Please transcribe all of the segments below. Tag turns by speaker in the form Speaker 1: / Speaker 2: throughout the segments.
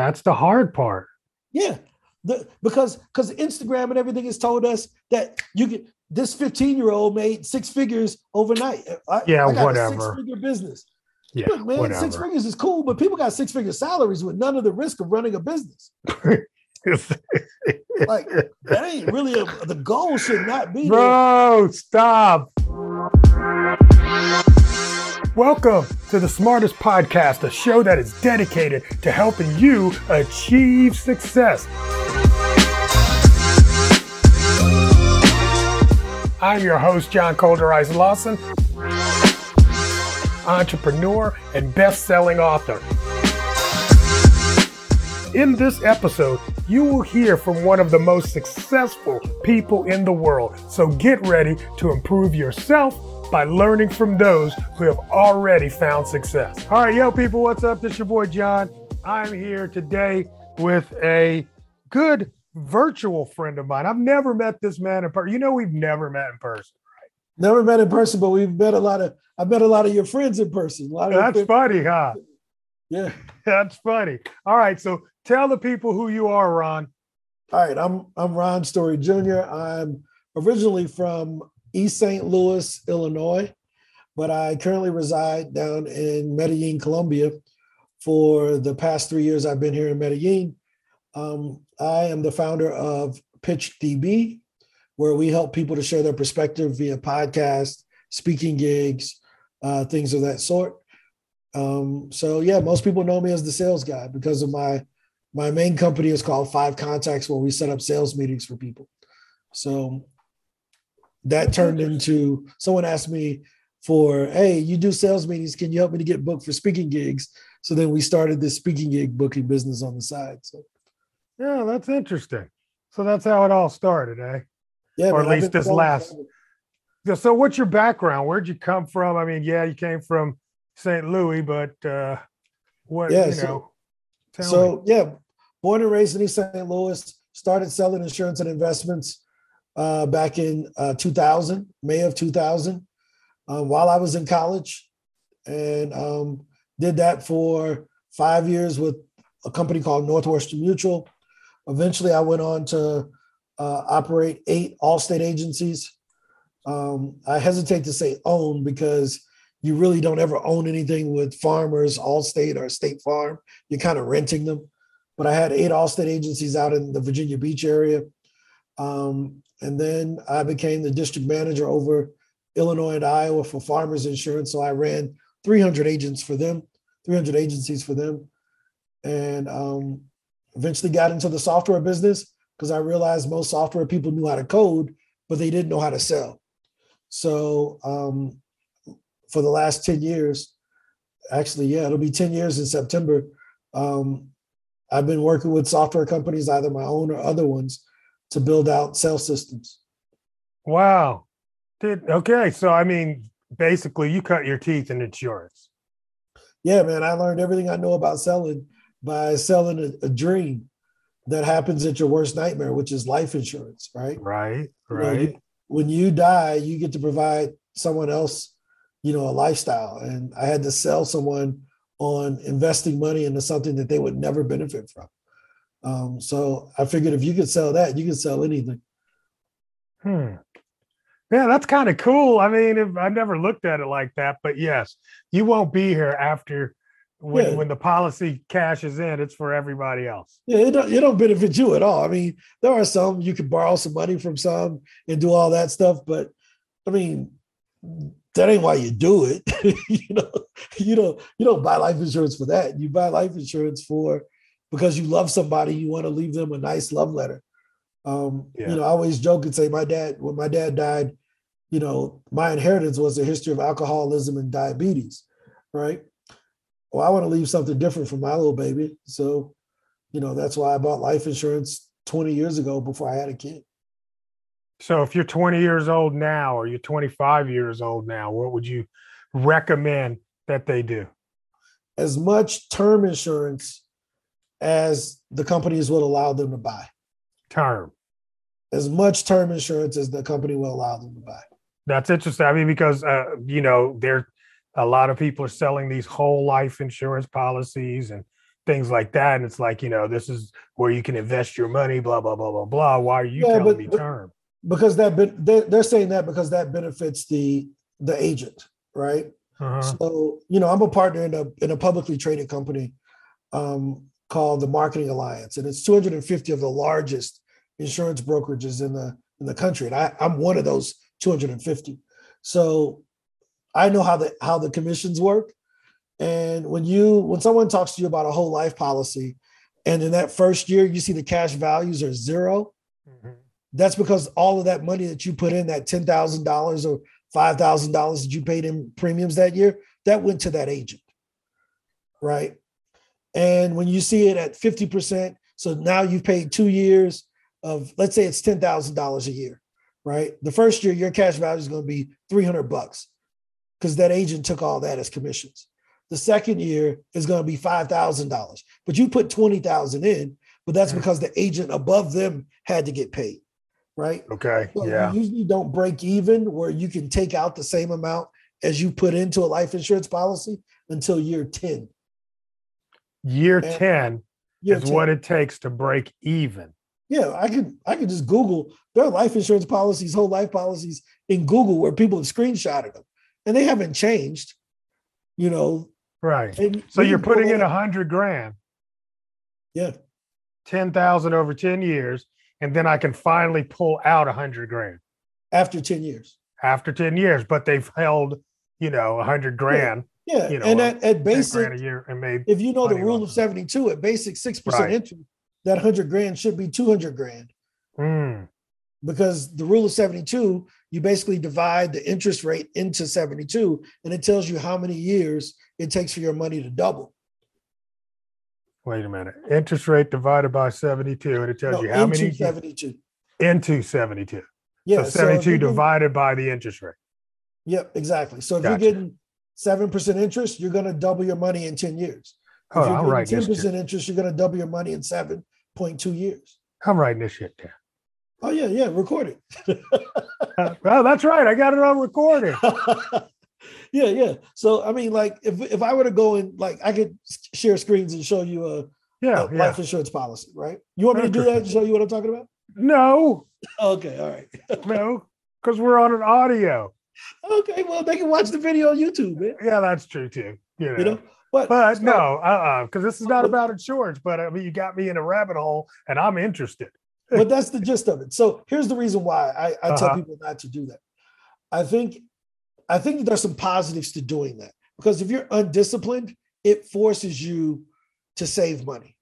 Speaker 1: That's the hard part.
Speaker 2: Yeah, the, because because Instagram and everything has told us that you get this 15 year old made six figures overnight. I,
Speaker 1: Yeah,
Speaker 2: I
Speaker 1: whatever.
Speaker 2: Six figure business.
Speaker 1: Yeah,
Speaker 2: Look, man,
Speaker 1: whatever.
Speaker 2: six figures is cool, but people got six figure salaries with none of the risk of running a business. Like that ain't really a, the goal. Should not be. there.
Speaker 1: Bro, stop. Welcome to the Smartest Podcast, a show that is dedicated to helping you achieve success. I'm your host, John ColderICE Lawson, entrepreneur and best selling author. In this episode, you will hear from one of the most successful people in the world. So get ready to improve yourself by learning from those who have already found success. All right, yo, people, what's up? This is your boy John. I'm here today with a good virtual friend of mine. I've never met this man in person. You know, we've never met in person. Right?
Speaker 2: Never met in person, but we've met a lot of. I've met a lot of your friends in person. A lot of
Speaker 1: That's funny, huh?
Speaker 2: yeah.
Speaker 1: That's funny. All right, so tell the people who you are, Ron.
Speaker 2: All right, I'm I'm Ron Story Jr. I'm originally from East St. Louis, Illinois, but I currently reside down in Medellin, Colombia. For the past three years, I've been here in Medellin. Um, I am the founder of PitchDB, where we help people to share their perspective via podcast, speaking gigs, uh, things of that sort. Um, so yeah, most people know me as the sales guy because of my my main company is called Five Contacts, where we set up sales meetings for people. So that turned into someone asked me for, hey, you do sales meetings. Can you help me to get booked for speaking gigs? So then we started this speaking gig booking business on the side. So
Speaker 1: Yeah, that's interesting. So that's how it all started, eh?
Speaker 2: yeah,
Speaker 1: Or at
Speaker 2: man,
Speaker 1: least this last- So- So what's your background? Where'd you come from? I mean, yeah, you came from St. Louis, but uh what
Speaker 2: Yeah,
Speaker 1: you
Speaker 2: so-
Speaker 1: know? tell me.
Speaker 2: So yeah, born and raised in East St. Louis, started selling insurance and investments uh, back in uh, 2000, May of 2000, uh, while I was in college, and um, did that for five years with a company called Northwestern Mutual. Eventually, I went on to uh, operate eight Allstate agencies. Um, I hesitate to say own because you really don't ever own anything with Farmers, Allstate, or State Farm you're kind of renting them. But I had eight Allstate agencies out in the Virginia Beach area. Um, and then I became the district manager over Illinois and Iowa for Farmers Insurance. So I ran 300 agents for them, 300 agencies for them. And um, eventually got into the software business because I realized most software people knew how to code, but they didn't know how to sell. So um, for the last 10 years, actually, yeah, it'll be 10 years in September. Um, I've been working with software companies, either my own or other ones, to build out sales systems.
Speaker 1: Wow. Did okay. So I mean, basically you cut your teeth in insurance.
Speaker 2: Yeah, man, I learned everything I know about selling by selling a, a dream that happens at your worst nightmare, which is life insurance, right?
Speaker 1: Right.
Speaker 2: You know,
Speaker 1: Right.
Speaker 2: when you die, you get to provide someone else, you know, a lifestyle. And I had to sell someone on investing money into something that they would never benefit from. Um, so I figured if you could sell that, you could sell anything.
Speaker 1: Hmm. Yeah, that's kind of cool. I mean, if, I've never looked at it like that, but yes, you won't be here after when
Speaker 2: Yeah.
Speaker 1: when the policy cashes in. It's for everybody else.
Speaker 2: Yeah, it don't, it don't benefit you at all. I mean, there are some you can borrow some money from some and do all that stuff, but I mean, that ain't why you do it. you know, you don't you don't buy life insurance for that. You buy life insurance for because you love somebody, you want to leave them a nice love letter. Um,
Speaker 1: Yeah.
Speaker 2: you know, I always joke and say my dad, when my dad died, you know, my inheritance was a history of alcoholism and diabetes, right? Well, I want to leave something different for my little baby. So, you know, that's why I bought life insurance 20 years ago before I had a kid.
Speaker 1: So if you're 20 years old now or you're 25 years old now, what would you recommend that they do?
Speaker 2: As much term insurance as the companies will allow them to buy.
Speaker 1: Term.
Speaker 2: As much term insurance as the company will allow them to buy.
Speaker 1: That's interesting. I mean, because uh, you know, there a lot of people are selling these whole life insurance policies and things like that. And it's like, you know, this is where you can invest your money, blah, blah, blah, blah, blah. Why are you
Speaker 2: Yeah,
Speaker 1: telling
Speaker 2: but-
Speaker 1: me
Speaker 2: but-
Speaker 1: term?
Speaker 2: because that they're, they're saying that because that benefits the the agent, right?
Speaker 1: Uh-huh.
Speaker 2: So, you know, I'm a partner in a in a publicly traded company um, called the Marketing Alliance, and it's 250 of the largest insurance brokerages in the in the country, and I, I'm one of those 250. So, I know how the how the commissions work, and when you when someone talks to you about a whole life policy, and in that first year you see the cash values are zero,
Speaker 1: Mhm.
Speaker 2: that's because all of that money that you put in, that ten thousand dollars or five thousand dollars that you paid in premiums that year, that went to that agent, right? And when you see it at fifty percent, so now you've paid two years of, let's say it's ten thousand dollars a year, right? The first year, your cash value is going to be three hundred bucks because that agent took all that as commissions. The second year is going to be five thousand dollars, but you put twenty thousand in, but that's
Speaker 1: Mhm.
Speaker 2: because the agent above them had to get paid, right?
Speaker 1: Okay.
Speaker 2: So
Speaker 1: yeah.
Speaker 2: you usually don't break even where you can take out the same amount as you put into a life insurance policy until year 10.
Speaker 1: Year
Speaker 2: and-
Speaker 1: 10
Speaker 2: Year
Speaker 1: is
Speaker 2: 10.
Speaker 1: what it takes to break even.
Speaker 2: yeah, I could I could just Google their life insurance policies, whole life policies in Google where people have screenshotted them and they haven't changed. You know,
Speaker 1: Right.
Speaker 2: and
Speaker 1: So you're putting in a hundred grand,
Speaker 2: yeah,
Speaker 1: 10,000 over 10 years, and then I can finally pull out a hundred grand
Speaker 2: after 10 years.
Speaker 1: after 10 years, but they've held, you know, a hundred grand,
Speaker 2: Yeah.
Speaker 1: You know,
Speaker 2: and at, at basic,
Speaker 1: grand a year and made,
Speaker 2: if you know the rule of
Speaker 1: of
Speaker 2: 72, at basic 6%
Speaker 1: Right.
Speaker 2: interest, that 100 grand should be 200 grand.
Speaker 1: Mm,
Speaker 2: because the rule of 72 you basically divide the interest rate into 72 and it tells you how many years it takes for your money to double
Speaker 1: wait a minute. Interest rate divided by 72, and it tells
Speaker 2: No,
Speaker 1: you how
Speaker 2: into
Speaker 1: many
Speaker 2: 72
Speaker 1: into 72.
Speaker 2: yeah
Speaker 1: so 72
Speaker 2: you're
Speaker 1: divided by the interest rate.
Speaker 2: yep exactly so if
Speaker 1: Gotcha.
Speaker 2: you're getting 7% interest you're going to double your money in 10 years if you're
Speaker 1: I'm writing
Speaker 2: getting 10%
Speaker 1: shit-
Speaker 2: interest you're going to double your money in 7.2 years
Speaker 1: I'm writing this shit down.
Speaker 2: oh yeah yeah record it
Speaker 1: Uh, well, that's right. I got it on recording.
Speaker 2: yeah yeah so i mean like if, if i were to go and like i could share screens and show you a,
Speaker 1: Yeah,
Speaker 2: a
Speaker 1: yeah.
Speaker 2: life insurance policy right you want me to do that and show you what i'm talking about
Speaker 1: No,
Speaker 2: Okay, all right.
Speaker 1: no, because we're on an audio.
Speaker 2: Okay, well, they can watch the video on YouTube, man.
Speaker 1: Yeah, that's true too. You know,
Speaker 2: You know, but
Speaker 1: but
Speaker 2: so-
Speaker 1: no, uh, uh because this is not about insurance. But I mean, you got me in a rabbit hole, and I'm interested.
Speaker 2: but that's the gist of it. So here's the reason why I, I tell
Speaker 1: Uh-huh.
Speaker 2: people not to do that. I think, I think there's some positives to doing that because if you're undisciplined, it forces you to save money.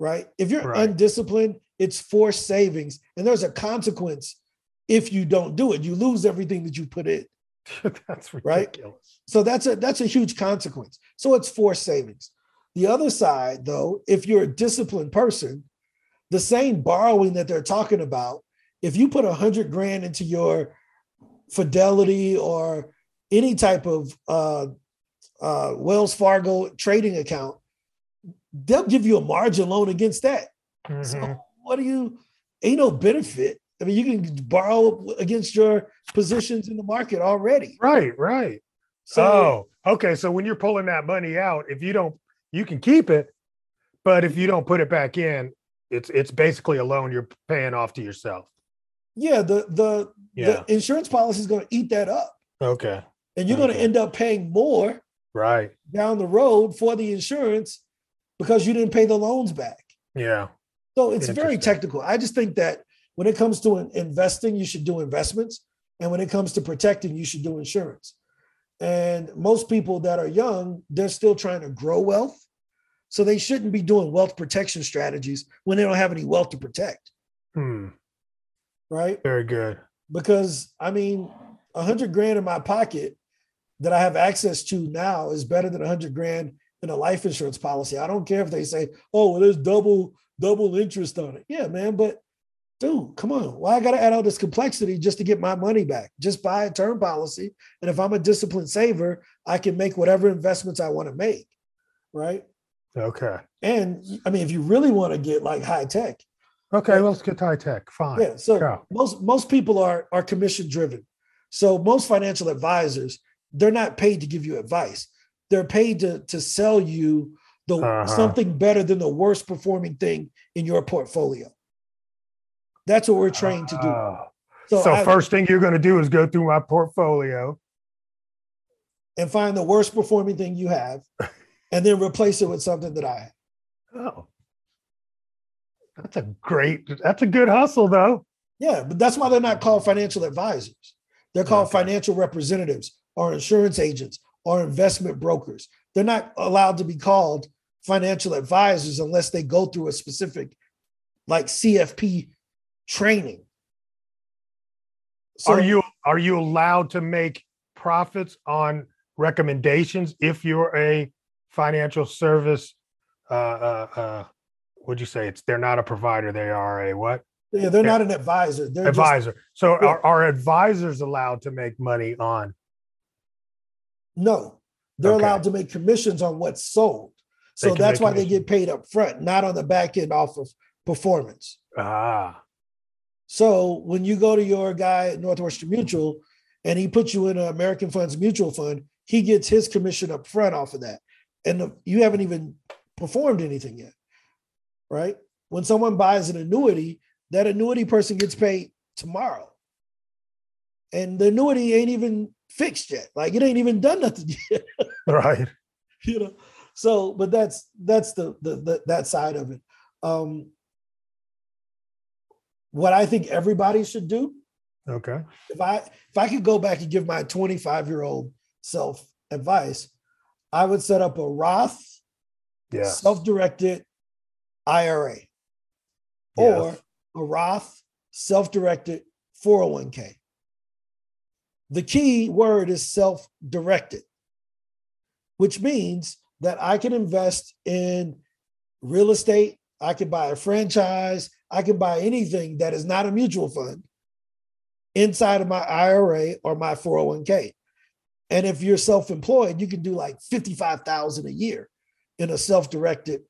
Speaker 2: Right? If you're
Speaker 1: Right.
Speaker 2: undisciplined, it's forced savings, and there's a consequence if you don't do it. You lose everything that you put in.
Speaker 1: that's
Speaker 2: Right?
Speaker 1: ridiculous.
Speaker 2: So that's a that's a huge consequence. So it's forced savings. The other side, though, if you're a disciplined person, the same borrowing that they're talking about, if you put a hundred grand into your Fidelity or any type of uh, uh, Wells Fargo trading account, they'll give you a margin loan against that.
Speaker 1: Mhm.
Speaker 2: So what do you? Ain't no benefit. I mean, you can borrow against your positions in the market already.
Speaker 1: Right, right.
Speaker 2: So
Speaker 1: oh, okay. So when you're pulling that money out, if you don't, you can keep it, but if you don't put it back in, it's it's basically a loan you're paying off to yourself.
Speaker 2: yeah, the the
Speaker 1: Yeah.
Speaker 2: the insurance policy is going to eat that up,
Speaker 1: Okay.
Speaker 2: and you're going to end up paying more
Speaker 1: Right.
Speaker 2: down the road for the insurance because you didn't pay the loans back.
Speaker 1: Yeah.
Speaker 2: So it's very technical. I just think that when it comes to investing, you should do investments, and when it comes to protecting, you should do insurance. And most people that are young, they're still trying to grow wealth, so they shouldn't be doing wealth protection strategies when they don't have any wealth to protect,
Speaker 1: Hmm.
Speaker 2: right?
Speaker 1: Very good.
Speaker 2: because I mean, a hundred grand in my pocket that I have access to now is better than a hundred grand in a life insurance policy. I don't care if they say, "Oh, well, there's double double interest on it." Yeah, man, but dude, come on, why I got to add all this complexity just to get my money back? Just buy a term policy, and if I'm a disciplined saver, I can make whatever investments I want to make, right?
Speaker 1: Okay.
Speaker 2: And I mean, if you really want to get like high tech,
Speaker 1: Okay. Let's get high tech. Fine.
Speaker 2: yeah. So
Speaker 1: Go.
Speaker 2: most most people are are commission driven. So most financial advisors, they're not paid to give you advice. They're paid to to sell you the
Speaker 1: Uh-huh.
Speaker 2: something better than the worst performing thing in your portfolio. That's what we're trained to do.
Speaker 1: Ah.
Speaker 2: So,
Speaker 1: So,
Speaker 2: I-
Speaker 1: first thing you're going to do is go through my portfolio.
Speaker 2: and find the worst performing thing you have, and then replace it with something that I have.
Speaker 1: Oh, that's a great. That's a good hustle, though.
Speaker 2: Yeah, but that's why they're not called financial advisors. They're called
Speaker 1: Okay.
Speaker 2: financial representatives or insurance agents or investment brokers. They're not allowed to be called financial advisors unless they go through a specific, like CFP training. So,
Speaker 1: are you are you allowed to make profits on recommendations if you're a financial service? Uh, uh, uh, would you say it's they're not a provider? They are a what
Speaker 2: Yeah, they're not an advisor. They're just
Speaker 1: advisor? So
Speaker 2: Yeah.
Speaker 1: are, are advisors allowed to make money on?
Speaker 2: No, they're
Speaker 1: Okay.
Speaker 2: allowed to make commissions on what's sold. So that's why they get paid up front, not on the back end off of performance.
Speaker 1: Ah,
Speaker 2: So when you go to your guy at Northwestern Mutual and he puts you in an American Funds mutual fund, he gets his commission up front off of that. And the, you haven't even performed anything yet, right? When someone buys an annuity, that annuity person gets paid tomorrow. And the annuity ain't even fixed yet. Like it ain't even done nothing yet.
Speaker 1: right.
Speaker 2: you know so but that's that's the, the the that side of it um what i think everybody should do
Speaker 1: Okay.
Speaker 2: if i if i could go back and give my 25 year old self advice i would set up a roth
Speaker 1: Yeah.
Speaker 2: self-directed ira
Speaker 1: Yes.
Speaker 2: or a roth self-directed 401k the key word is self-directed which means that I can invest in real estate. I can buy a franchise. I can buy anything that is not a mutual fund inside of my IRA or my 401k. And if you're self-employed, you can do like 55,000 a year in a self-directed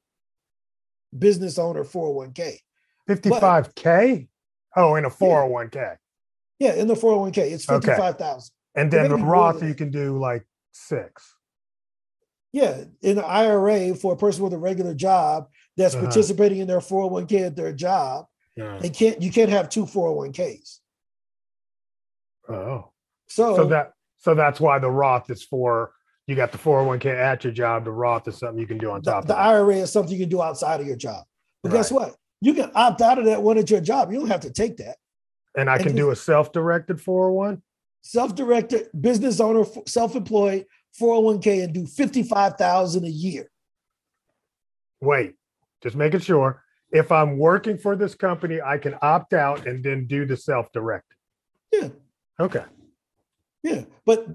Speaker 2: business owner 401k.
Speaker 1: 55k. Oh, in a 401k.
Speaker 2: Yeah, in the 401k, it's
Speaker 1: Okay.
Speaker 2: 55,000.
Speaker 1: And then the Roth you can do like six.
Speaker 2: Yeah, in an IRA for a person with a regular job that's
Speaker 1: Uh-huh.
Speaker 2: participating in their 401k at their job,
Speaker 1: Yeah.
Speaker 2: they can't you can't have two 401ks.
Speaker 1: Oh.
Speaker 2: So,
Speaker 1: So that so that's why the Roth is for you got the 401k at your job. The Roth is something you can do on top
Speaker 2: the
Speaker 1: of it.
Speaker 2: IRA is something you can do outside of your job. But guess what? You can opt out of that one at your job. You don't have to take that.
Speaker 1: And I
Speaker 2: and
Speaker 1: can do a self-directed 401.
Speaker 2: Self-directed business owner, self-employed, 401k, and do 55,000 a year.
Speaker 1: Wait, just making sure. If I'm working for this company, I can opt out and then do the self-direct.
Speaker 2: Yeah.
Speaker 1: Okay.
Speaker 2: Yeah. But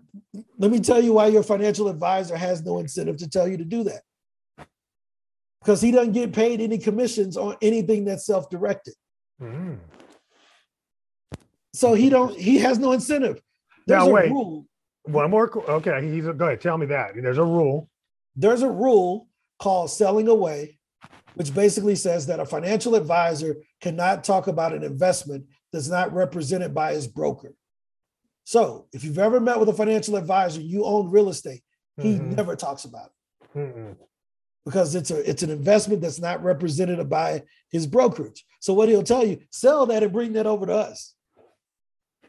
Speaker 2: let me tell you why your financial advisor has no incentive to tell you to do that. Because he doesn't get paid any commissions on anything that's self-directed.
Speaker 1: Mm.
Speaker 2: So he don't he has no incentive. There's
Speaker 1: Now,
Speaker 2: a
Speaker 1: wait.
Speaker 2: rule.
Speaker 1: One more. Okay, he's a, go ahead. Tell me that. There's a rule.
Speaker 2: There's a rule called selling away, which basically says that a financial advisor cannot talk about an investment that's not represented by his broker. So if you've ever met with a financial advisor, you own real estate, he
Speaker 1: Mhm.
Speaker 2: never talks about it.
Speaker 1: Mm-mm.
Speaker 2: because it's a it's an investment that's not represented by his brokerage. So what he'll tell you, sell that and bring that over to us.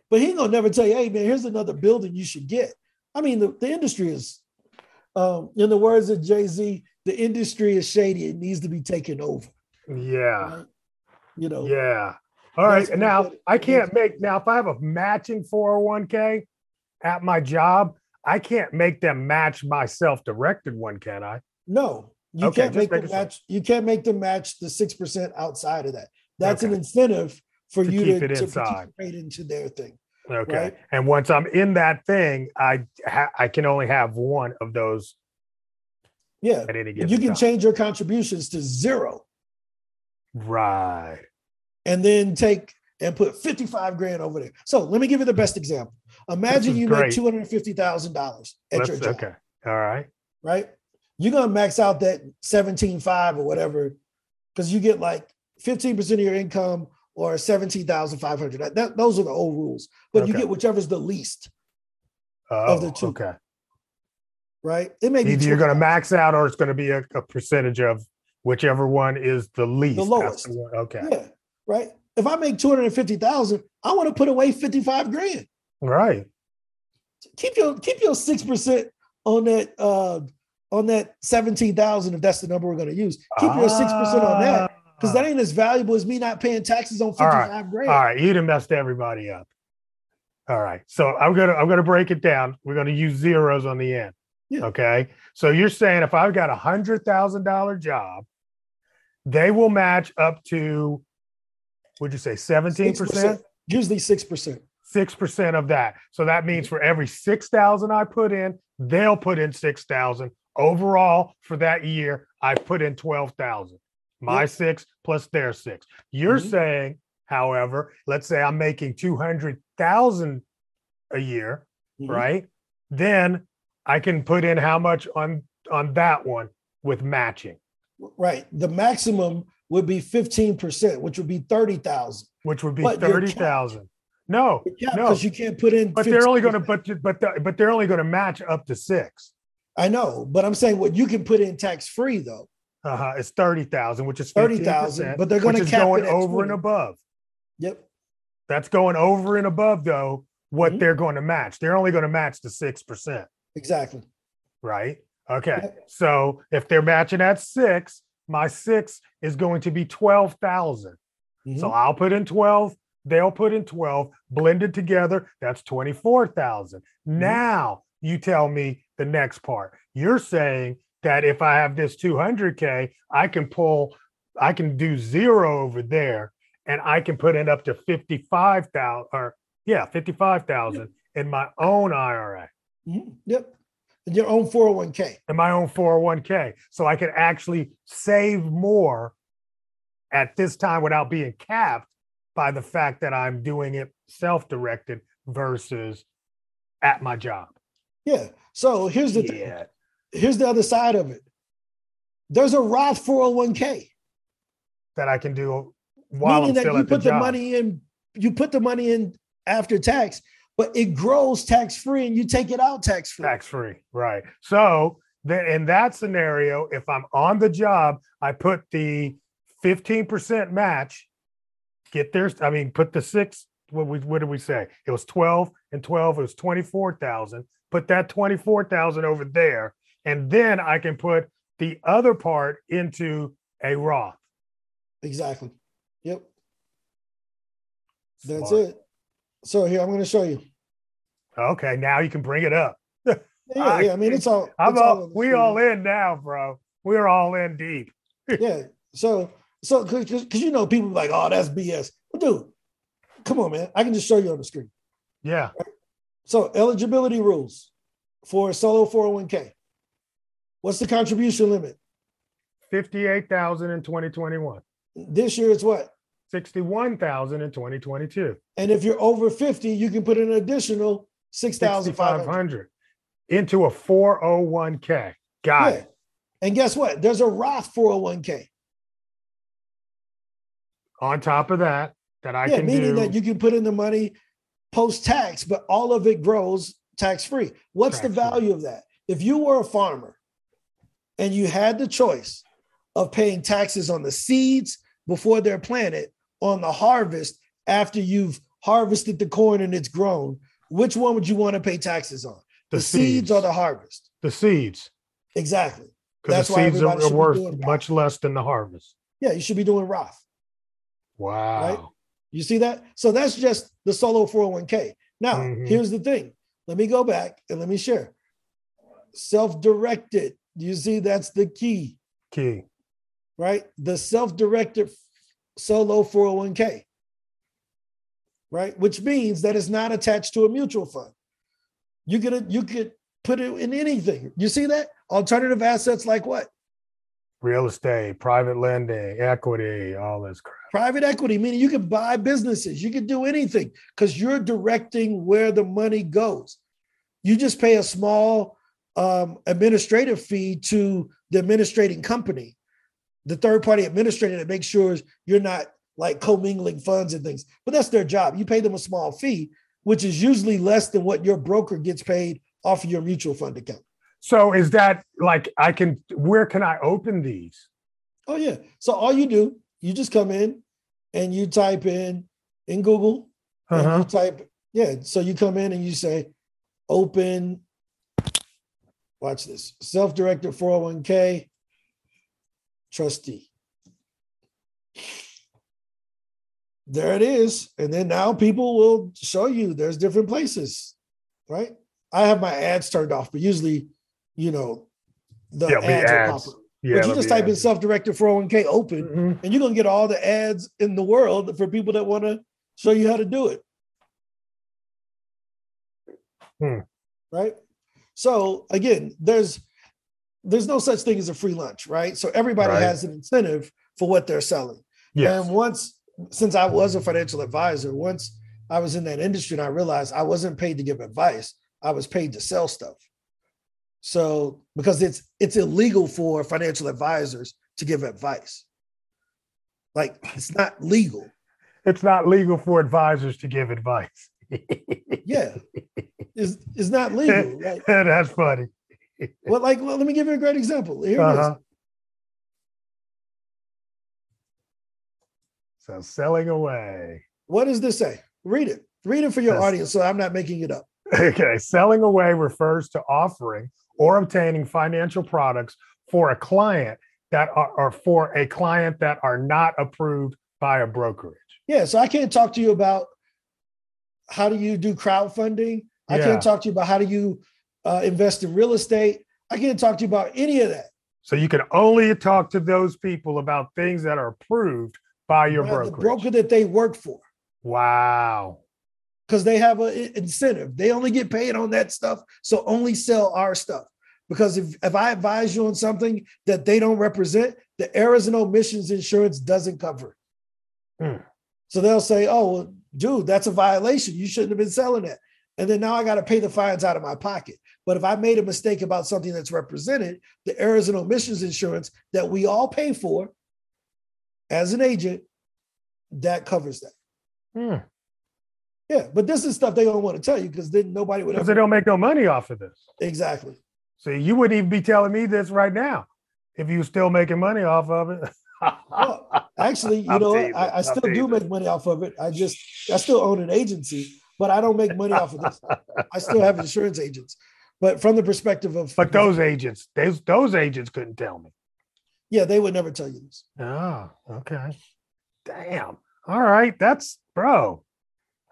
Speaker 2: But he gonna never tell you, hey man, here's another building you should get. I mean, the, the industry is, um, in the words of Jay-Z, the industry is shady. It needs to be taken over.
Speaker 1: Yeah.
Speaker 2: right? You know,
Speaker 1: Yeah. All right. And now I can't make now if I have a matching 401k at my job, I can't make them match my self-directed one, can I?
Speaker 2: no, you
Speaker 1: Okay,
Speaker 2: can't make them
Speaker 1: sure.
Speaker 2: match, you can't make them match the six percent outside of that. That's an incentive for
Speaker 1: To
Speaker 2: you
Speaker 1: keep
Speaker 2: to,
Speaker 1: it
Speaker 2: to
Speaker 1: inside.
Speaker 2: participate into their thing.
Speaker 1: Okay.
Speaker 2: Right.
Speaker 1: And once I'm in that thing, I ha- I can only have one of those
Speaker 2: Yeah.
Speaker 1: at any given
Speaker 2: you can
Speaker 1: time.
Speaker 2: change your contributions to zero
Speaker 1: Right.
Speaker 2: and then take and put 55 grand over there. So let me give you the best example. Imagine you
Speaker 1: great.
Speaker 2: make $250,000 at
Speaker 1: Let's-
Speaker 2: your job,
Speaker 1: okay. All right.
Speaker 2: right? You're going to max out that 17.5 or whatever because you get like 15% of your income or 17,500. That, that- those are the old rules, but you
Speaker 1: Okay.
Speaker 2: get whichever's the least.
Speaker 1: Oh,
Speaker 2: the two.
Speaker 1: Okay.
Speaker 2: Right? It may be
Speaker 1: Either you're going to max out or it's going to be a, a percentage of whichever one is the least.
Speaker 2: The lowest.
Speaker 1: one- Okay.
Speaker 2: Yeah, right. If I make 250,000, I want to put away 55 grand.
Speaker 1: Right.
Speaker 2: Keep your keep your 6% on that uh on that 17,000 if that's the number we're going to use. Keep your 6% on that because that ain't as valuable as me not paying taxes on
Speaker 1: Ah. All right.
Speaker 2: 55 grand.
Speaker 1: All right, you done messed everybody up. All right, so I'm gonna I'm gonna break it down. We're gonna use zeros on the end.
Speaker 2: Yeah.
Speaker 1: Okay, so you're saying if I've got a hundred thousand dollar job, they will match up to, would you say seventeen
Speaker 2: 6%, Usually 6%.
Speaker 1: Six percent of that. So that means for every six thousand I put in, they'll put in six thousand. Overall, for that year, I put in twelve thousand. My
Speaker 2: Yep.
Speaker 1: six plus their six. You're
Speaker 2: Mhm.
Speaker 1: saying, however, let's say I'm making two hundred thousand a year,
Speaker 2: Mhm.
Speaker 1: right? Then I can put in how much on on that one with matching,
Speaker 2: Right. The maximum would be 15%, which would be 30,000.
Speaker 1: which would be
Speaker 2: But you're
Speaker 1: thirty thousand. No,
Speaker 2: Yeah,
Speaker 1: No.
Speaker 2: because you can't put in.
Speaker 1: but they're only going to
Speaker 2: 15%.
Speaker 1: but but but they're only going to match up to six.
Speaker 2: I know, but I'm saying what you can put in tax free though,
Speaker 1: Uh-huh. It's thirty thousand, which is
Speaker 2: 30,000,
Speaker 1: 15%,
Speaker 2: but they're gonna
Speaker 1: which is
Speaker 2: cap
Speaker 1: going over and above.
Speaker 2: Yep.
Speaker 1: That's going over and above though what
Speaker 2: Mhm.
Speaker 1: they're going to match. They're only going to match the six percent,
Speaker 2: Exactly.
Speaker 1: right? Okay. So if they're matching at six, my six is going to be twelve thousand. So.
Speaker 2: Mm-hmm.
Speaker 1: I'll put in twelve. They'll put in twelve. Blended together, that's twenty-four thousand. Mm-hmm. Now you tell me the next part. You're saying that if I have this 200K, I can pull, I can do zero over there and I can put in up to 55,000 or yeah, 55,000 in my own IRA,
Speaker 2: Mhm. Yep. And your own 401k.
Speaker 1: in my own 401K. So I can actually save more at this time without being capped by the fact that I'm doing it self directed versus at my job.
Speaker 2: Yeah. So here's the thing.
Speaker 1: Yeah.
Speaker 2: Here's the other side of it. There's a Roth 401k,
Speaker 1: That I can do while
Speaker 2: meaning
Speaker 1: I'm
Speaker 2: that you
Speaker 1: at the
Speaker 2: put the
Speaker 1: job.
Speaker 2: money in, you put the money in after tax, but it grows tax free and you take it out tax free.
Speaker 1: tax free right so then in that scenario if i'm on the job i put the 15% match get there i mean put the six what we what did we say it was 12 and 12 it was 24000 put that 24000 over there and then i can put the other part into a roth
Speaker 2: Exactly. Yep. That's
Speaker 1: Smart.
Speaker 2: it. So here I'm going to show you.
Speaker 1: Okay now you can bring it up
Speaker 2: Yeah,
Speaker 1: I
Speaker 2: yeah. I mean, it's all.
Speaker 1: i'm
Speaker 2: it's
Speaker 1: all
Speaker 2: on
Speaker 1: we all in now bro we're all in deep
Speaker 2: yeah. So, so because you know people like, oh, that's BS. Well, dude, come on, man. I can just show you on the screen.
Speaker 1: yeah
Speaker 2: So, eligibility rules for solo 401k. What's the contribution limit?
Speaker 1: 58000 in 2021
Speaker 2: This year it's what?
Speaker 1: 61,000 in 2022.
Speaker 2: And if you're over 50, you can put an additional 6,500.
Speaker 1: 6,500 into a 401k. Got
Speaker 2: Yeah.
Speaker 1: it.
Speaker 2: And guess what? There's a Roth 401k.
Speaker 1: On top of that, that I
Speaker 2: yeah,
Speaker 1: can
Speaker 2: meaning
Speaker 1: do
Speaker 2: that you can put in the money post tax, but all of it grows tax free. What's the
Speaker 1: Tax-free.
Speaker 2: value of that? If you were a farmer and you had the choice of paying taxes on the seeds before they're planted, on the harvest after you've harvested the corn and it's grown, which one would you want to pay taxes on? The, seeds. or the harvest?
Speaker 1: the seeds.
Speaker 2: Exactly.
Speaker 1: Because the
Speaker 2: why
Speaker 1: seeds are,
Speaker 2: everybody
Speaker 1: are
Speaker 2: should be
Speaker 1: worth much less than the harvest.
Speaker 2: Yeah, you should be doing Roth.
Speaker 1: Wow.
Speaker 2: You see that? So that's just the solo 401k. Now,
Speaker 1: Mhm.
Speaker 2: here's the thing. Let me go back and let me share. Self-directed. You see, that's the key,
Speaker 1: Key.
Speaker 2: right? The self-directed solo 401k. Right? Which means that it's not attached to a mutual fund. You could you could put it in anything. You see that? Alternative assets like what?
Speaker 1: Real estate, private lending, equity, all this crap.
Speaker 2: Private equity, meaning you can buy businesses, you can do anything because you're directing where the money goes. You just pay a small um, administrative fee to the administrating company, the third party administrator that makes sure you're not like commingling funds and things. But that's their job. You pay them a small fee, which is usually less than what your broker gets paid off of your mutual fund account.
Speaker 1: So is that like I can? Where can I open these?
Speaker 2: Oh yeah. So all you do, you just come in and you type in in Google.
Speaker 1: Uh-huh.
Speaker 2: you type yeah. So you come in and you say, open. Watch this. Self-directed 401k trustee. There it is. And then now people will show you there's different places, right? I have my ads turned off, but usually, you know, the
Speaker 1: Yeah,
Speaker 2: ads,
Speaker 1: ads.
Speaker 2: pop up.
Speaker 1: Yeah,
Speaker 2: but you just type in self-directed 401k open,
Speaker 1: Mhm.
Speaker 2: and you're gonna get all the ads in the world for people that want to show you how to do it.
Speaker 1: Hmm.
Speaker 2: Right. So again, there's there's no such thing as a free lunch, right? So everybody
Speaker 1: Right.
Speaker 2: has an incentive for what they're selling.
Speaker 1: Yes.
Speaker 2: And once, since I was a financial advisor, once I was in that industry and I realized I wasn't paid to give advice, I was paid to sell stuff. So because it's it's illegal for financial advisors to give advice. Like it's not legal.
Speaker 1: It's not legal for advisors to give advice.
Speaker 2: Yeah. It's, it's not legal. Like,
Speaker 1: That's funny.
Speaker 2: well, like well, let me give you a great example. Here it is.
Speaker 1: Uh-huh. So selling away.
Speaker 2: What does this say? Read it. Read it for your audience so I'm not making it up.
Speaker 1: Okay, selling away refers to offering or obtaining financial products for a client that are or for a client that are not approved by a brokerage.
Speaker 2: Yeah, so I can't talk to you about how do you do crowdfunding. I
Speaker 1: Yeah.
Speaker 2: can't talk to you about how do you uh, invest in real estate. I can't talk to you about any of that.
Speaker 1: So you can only talk to those people about things that are approved by your
Speaker 2: the broker that they work for,
Speaker 1: Wow.
Speaker 2: because they have an incentive. They only get paid on that stuff, so only sell our stuff. Because if, if I advise you on something that they don't represent, the errors and omissions insurance doesn't cover. it.
Speaker 1: Hmm.
Speaker 2: So they'll say, "Oh, well, dude, that's a violation. You shouldn't have been selling that." And then now I got to pay the fines out of my pocket. But if I made a mistake about something that's represented, the errors and omissions insurance that we all pay for as an agent, that covers that.
Speaker 1: Hmm.
Speaker 2: Yeah, but this is stuff they don't want to tell you because then nobody would
Speaker 1: Because they don't make no money off of this.
Speaker 2: Exactly.
Speaker 1: So you wouldn't even be telling me this right now if you were still making money off of it.
Speaker 2: Well, Actually, you
Speaker 1: I'm
Speaker 2: know,
Speaker 1: teasing,
Speaker 2: I, I still do make money off of it. I just, I still own an agency, but I don't make money off of this. I still have insurance agents. But from the perspective of,
Speaker 1: but those agents, those those agents couldn't tell me.
Speaker 2: Yeah, they would never tell you this.
Speaker 1: Oh, okay. Damn. All right. That's bro.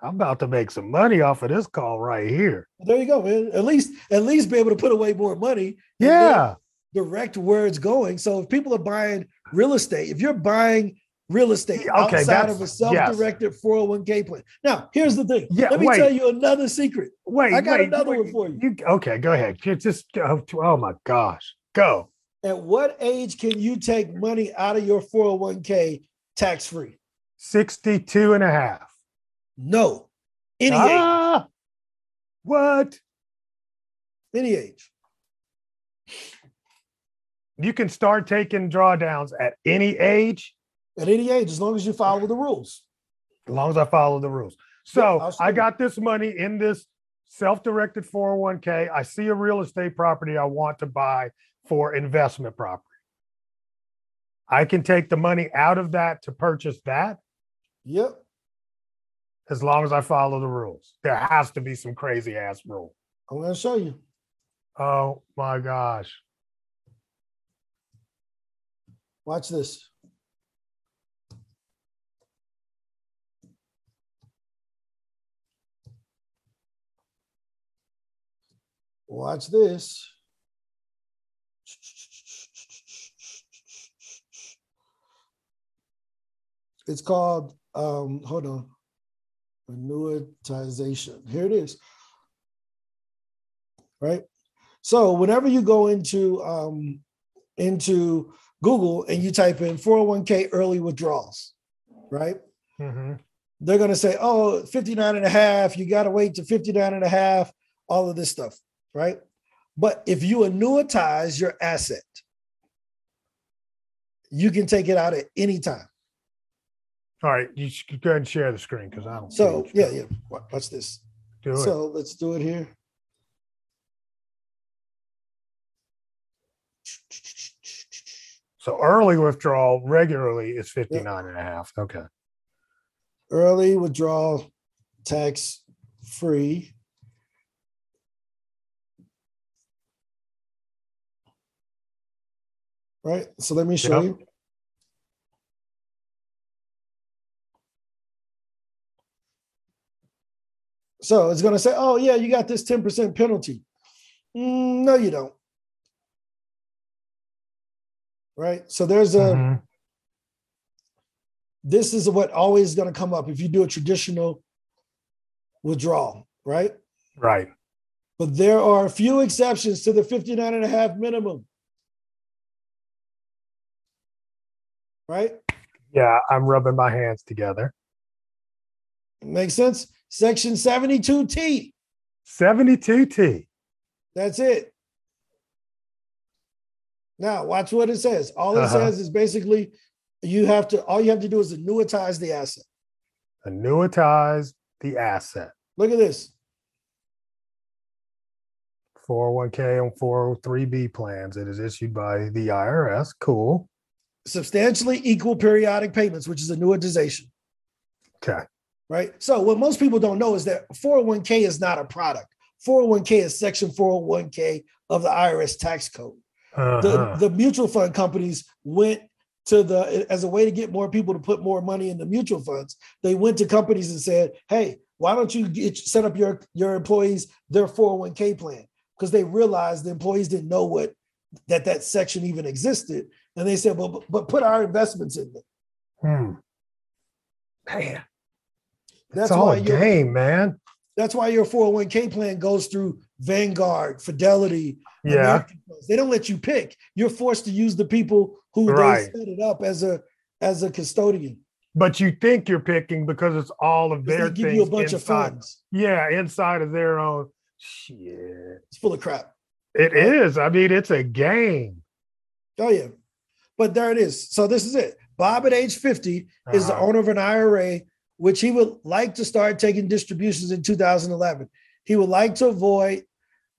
Speaker 1: I'm about to make some money off of this call right here.
Speaker 2: There you go, man. At least, at least be able to put away more money.
Speaker 1: Yeah.
Speaker 2: Direct where it's going. So if people are buying real estate, if you're buying real estate
Speaker 1: okay,
Speaker 2: outside of a self-directed 401k plan. Now, here's the thing.
Speaker 1: Yeah,
Speaker 2: Let me
Speaker 1: wait.
Speaker 2: tell you another secret.
Speaker 1: Wait.
Speaker 2: I got
Speaker 1: wait,
Speaker 2: another
Speaker 1: wait.
Speaker 2: one for you. you.
Speaker 1: Okay, go ahead. Just oh, oh my gosh. Go.
Speaker 2: At what age can you take money out of your 401k tax free?
Speaker 1: 62 and a half.
Speaker 2: No. Any age.
Speaker 1: Ah, what?
Speaker 2: Any age.
Speaker 1: You can start taking drawdowns at any age
Speaker 2: At any age, as long as you follow the rules.
Speaker 1: as long as I follow the rules. So
Speaker 2: I'll
Speaker 1: I got this money in this self-directed 401k. I see a real estate property I want to buy for investment property. I can take the money out of that to purchase that
Speaker 2: Yep.
Speaker 1: as long as I follow the rules. There has to be some crazy ass rule.
Speaker 2: I'm going to show you.
Speaker 1: Oh my gosh.
Speaker 2: Watch this. Watch this. It's called, um, hold on, annuitization. Here it is. Right? So whenever you go into um, into Google and you type in 401k early withdrawals, right?
Speaker 1: Mhm.
Speaker 2: They're going to say, oh, 59 and a half, you got to wait to 59 and a half, all of this stuff, right? But if you annuitize your asset, you can take it out at any time.
Speaker 1: All right, you should go ahead and share the screen because I don't.
Speaker 2: So yeah, yeah. What's this.
Speaker 1: Do it.
Speaker 2: So let's do it here.
Speaker 1: So early withdrawal regularly is 59 yeah. and a half. Okay.
Speaker 2: Early withdrawal tax free. Right. So let me show
Speaker 1: yep.
Speaker 2: you. So it's going to say, oh, yeah, you got this 10% penalty. Mm, no, you don't. Right. So there's a,
Speaker 1: Mhm.
Speaker 2: this is what always going to come up if you do a traditional withdrawal, right?
Speaker 1: Right.
Speaker 2: But there are a few exceptions to the 59 and a half minimum. Right?
Speaker 1: Yeah, I'm rubbing my hands together.
Speaker 2: Makes sense? Section 72T.
Speaker 1: 72T.
Speaker 2: That's it. Now, watch what it says. All it
Speaker 1: Uh-huh.
Speaker 2: says is basically you have to, all you have to do is annuitize the asset.
Speaker 1: Annuitize the asset.
Speaker 2: Look at this.
Speaker 1: 401k and 403b plans. It is issued by the IRS. Cool.
Speaker 2: Substantially equal periodic payments, which is annuitization.
Speaker 1: Okay.
Speaker 2: Right? So what most people don't know is that 401k is not a product. 401k is section 401k of the IRS tax code. The,
Speaker 1: Uh-huh.
Speaker 2: the mutual fund companies went to the as a way to get more people to put more money in the mutual funds. They went to companies and said, "Hey, why don't you get, set up your your employees their 401k plan?" Because they realized the employees didn't know what that that section even existed, and they said, "Well, but, but put our investments in there."
Speaker 1: Hmm. Man,
Speaker 2: That's
Speaker 1: it's all
Speaker 2: why
Speaker 1: game, man.
Speaker 2: That's why your 401k plan goes through Vanguard, Fidelity.
Speaker 1: Yeah.
Speaker 2: They don't let you pick. You're forced to use the people who
Speaker 1: Right.
Speaker 2: they set it up as a as a custodian.
Speaker 1: But you think you're picking because it's all of their
Speaker 2: They give you a bunch of funds.
Speaker 1: Yeah, inside of their own. Shit.
Speaker 2: It's full of crap.
Speaker 1: It is. I mean, it's a game.
Speaker 2: Oh yeah. But there it is. So this is it. Bob at age 50 is the
Speaker 1: Uh-huh.
Speaker 2: owner of an IRA, which he would like to start taking distributions in 2011. He would like to avoid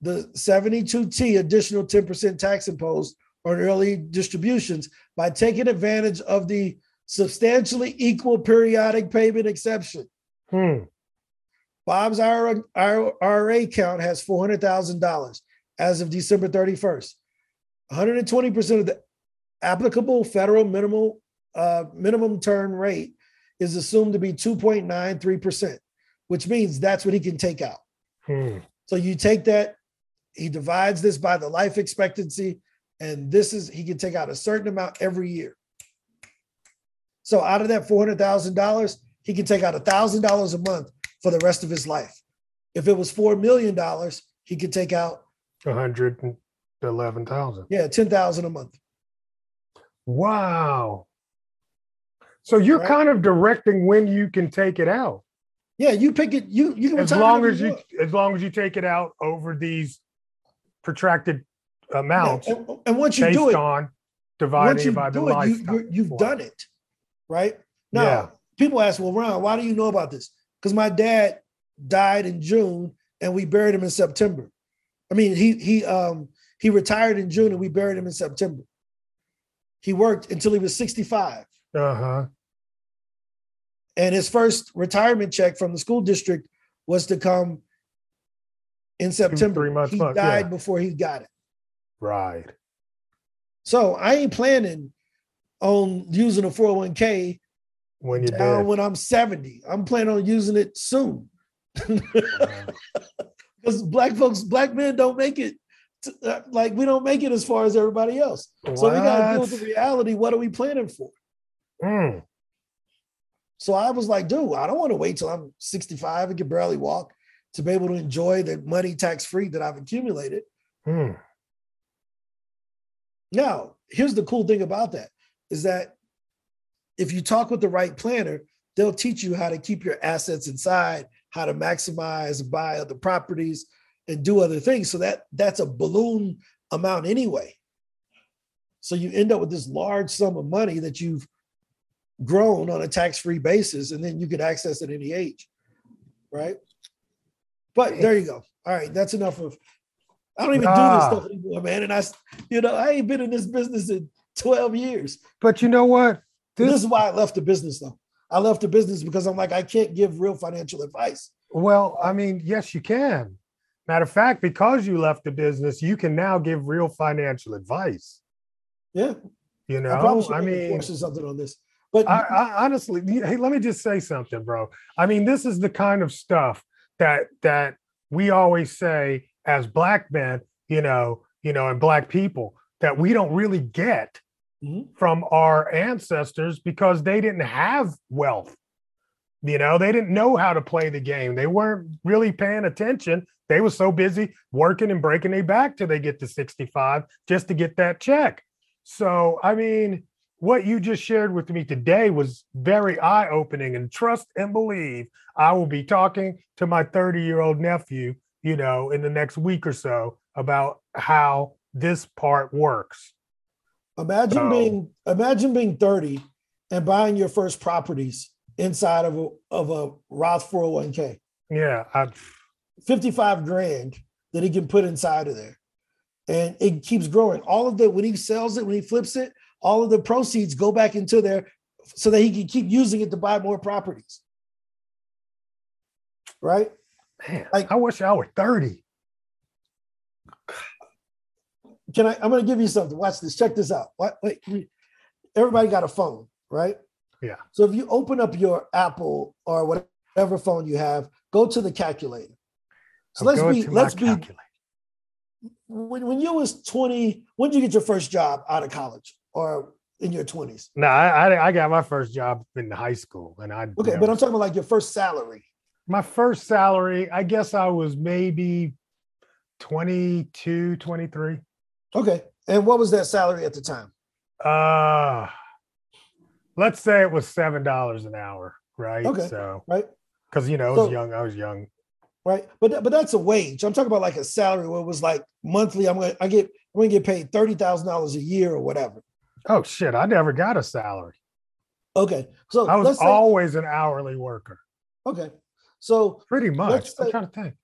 Speaker 2: the 72T additional 10% tax imposed on early distributions by taking advantage of the substantially equal periodic payment exception.
Speaker 1: Hmm.
Speaker 2: Bob's IRA, IRA account has $400,000 as of December 31st. 120% of the applicable federal minimal uh, minimum turn rate is assumed to be 2.93%, which means that's what he can take out.
Speaker 1: Hmm.
Speaker 2: So you take that, he divides this by the life expectancy, and this is he can take out a certain amount every year. So out of that $400,000, he can take out $1,000 a month for the rest of his life. If it was $4 million, he could take out,
Speaker 1: 111,000.
Speaker 2: yeah, 10,000 a month.
Speaker 1: Wow. So you're
Speaker 2: Right.
Speaker 1: kind of directing when you can take it out.
Speaker 2: Yeah, you pick it, you you can
Speaker 1: As long as you as long as you take it out over these protracted amounts
Speaker 2: Yeah, and, and once you
Speaker 1: based
Speaker 2: do it,
Speaker 1: on dividing
Speaker 2: you
Speaker 1: by the
Speaker 2: do it, you,
Speaker 1: lifetime.
Speaker 2: you, you've
Speaker 1: Wow.
Speaker 2: done it, right? Now,
Speaker 1: Yeah.
Speaker 2: people ask, well, Ron, why do you know about this? Because my dad died in June and we buried him in September. I mean, he he um he retired in June and we buried him in September. He worked until he was 65.
Speaker 1: Uh-huh.
Speaker 2: And his first retirement check from the school district was to come in September.
Speaker 1: three months,
Speaker 2: he
Speaker 1: month, yeah.
Speaker 2: died before he got it.
Speaker 1: Right.
Speaker 2: So I ain't planning on using a 401k
Speaker 1: When you're
Speaker 2: down
Speaker 1: dead.
Speaker 2: when I'm 70. I'm planning on using it soon. Because black folks, black men don't make it to, uh, like we don't make it as far as everybody else. What? So we got to deal with the reality. What are we planning for?
Speaker 1: Mm.
Speaker 2: So I was like, dude, I don't want to wait till I'm 65 and can barely walk to be able to enjoy the money tax free that I've accumulated.
Speaker 1: Mm.
Speaker 2: Now, here's the cool thing about that is that if you talk with the right planner, they'll teach you how to keep your assets inside, how to maximize buy other properties and do other things. So that that's a balloon amount anyway. So you end up with this large sum of money that you've grown on a tax-free basis, and then you can access at any age. Right. But there you go. All right, that's enough of I don't even do this stuff anymore, man. And I, you know, I ain't been in this business in 12 years.
Speaker 1: But you know what?
Speaker 2: This, this is why I left the business though. I left the business because I'm like, I can't give real financial advice.
Speaker 1: Well, I mean, yes, you can. Matter of fact, because you left the business, you can now give real financial advice.
Speaker 2: Yeah.
Speaker 1: You know,
Speaker 2: I,
Speaker 1: I mean,
Speaker 2: something on this. But
Speaker 1: I, I honestly, hey, let me just say something, bro. I mean, this is the kind of stuff that that we always say as black men, you know, you know, and black people that we don't really get mm-hmm. from our ancestors because they didn't have wealth. You know, they didn't know how to play the game. They weren't really paying attention. They were so busy working and breaking their back till they get to 65 just to get that check. So, I mean, what you just shared with me today was very eye opening and trust and believe I will be talking to my 30 year old nephew, you know, in the next week or so about how this part works.
Speaker 2: Imagine so, being imagine being 30 and buying your first properties inside of a of a Roth 401k.
Speaker 1: Yeah, I,
Speaker 2: 55 grand that he can put inside of there. And it keeps growing. All of that when he sells it, when he flips it, all of the proceeds go back into there so that he can keep using it to buy more properties. Right?
Speaker 1: Man, like, I wish I were 30.
Speaker 2: Can I? I'm going to give you something. Watch this. Check this out. What? Wait, everybody got a phone, right?
Speaker 1: Yeah.
Speaker 2: So if you open up your Apple or whatever phone you have, go to the calculator. So let's be let's be when, when you was 20, when did you get your first job out of college? Or in your 20s?
Speaker 1: No, I, I got my first job in high school, and I
Speaker 2: okay, but I'm talking about like your first salary.
Speaker 1: My first salary, I guess I was maybe 22, 23.
Speaker 2: Okay, and what was that salary at the time?
Speaker 1: Uh, let's say it was seven dollars an hour, right?
Speaker 2: Okay,
Speaker 1: so
Speaker 2: right,
Speaker 1: because you know I was so, young. I was young.
Speaker 2: Right, but but that's a wage. I'm talking about like a salary where it was like monthly. I'm gonna I get I'm gonna get paid thirty thousand dollars a year or whatever.
Speaker 1: Oh shit! I never got a salary.
Speaker 2: Okay, so
Speaker 1: I was say, always an hourly worker.
Speaker 2: Okay, so
Speaker 1: pretty much. Say, I'm trying to think.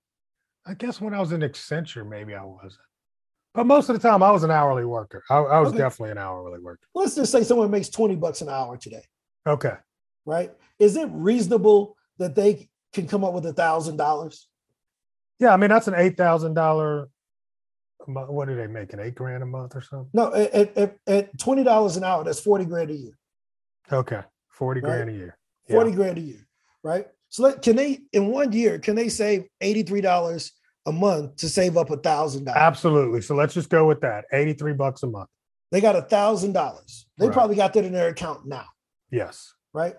Speaker 1: I guess when I was in Accenture, maybe I wasn't. But most of the time, I was an hourly worker. I, I was okay. definitely an hourly worker.
Speaker 2: Let's just say someone makes 20 bucks an hour today.
Speaker 1: Okay.
Speaker 2: Right? Is it reasonable that they can come up with a thousand dollars?
Speaker 1: Yeah, I mean that's an eight thousand dollar what are they making? Eight grand a month or something?
Speaker 2: No, at, at, at twenty dollars an hour, that's forty grand a year.
Speaker 1: Okay, forty right? grand a year.
Speaker 2: Forty grand a year, right? So let, can they in one year can they save eighty three dollars a month to save up a thousand dollars?
Speaker 1: Absolutely. So let's just go with that. Eighty three bucks a month.
Speaker 2: They got a thousand dollars. They right. probably got that in their account now.
Speaker 1: Yes.
Speaker 2: Right.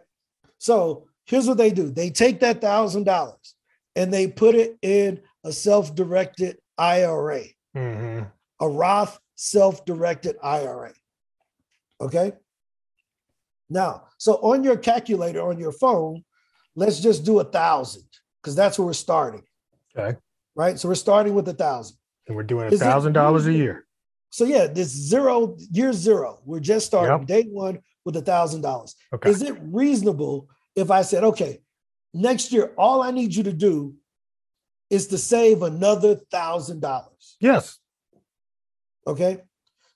Speaker 2: So here's what they do: they take that thousand dollars and they put it in a self directed IRA
Speaker 1: mm-hmm.
Speaker 2: a Roth self directed IRA. Okay. Now, so on your calculator on your phone, let's just do a thousand because that's where we're starting.
Speaker 1: Okay.
Speaker 2: Right. So we're starting with a thousand.
Speaker 1: And we're doing a thousand dollars a year.
Speaker 2: So yeah, this zero year zero. We're just starting yep. day one with a thousand dollars.
Speaker 1: Okay.
Speaker 2: Is it reasonable if I said, okay, next year, all I need you to do is to save another thousand dollars.
Speaker 1: Yes.
Speaker 2: Okay.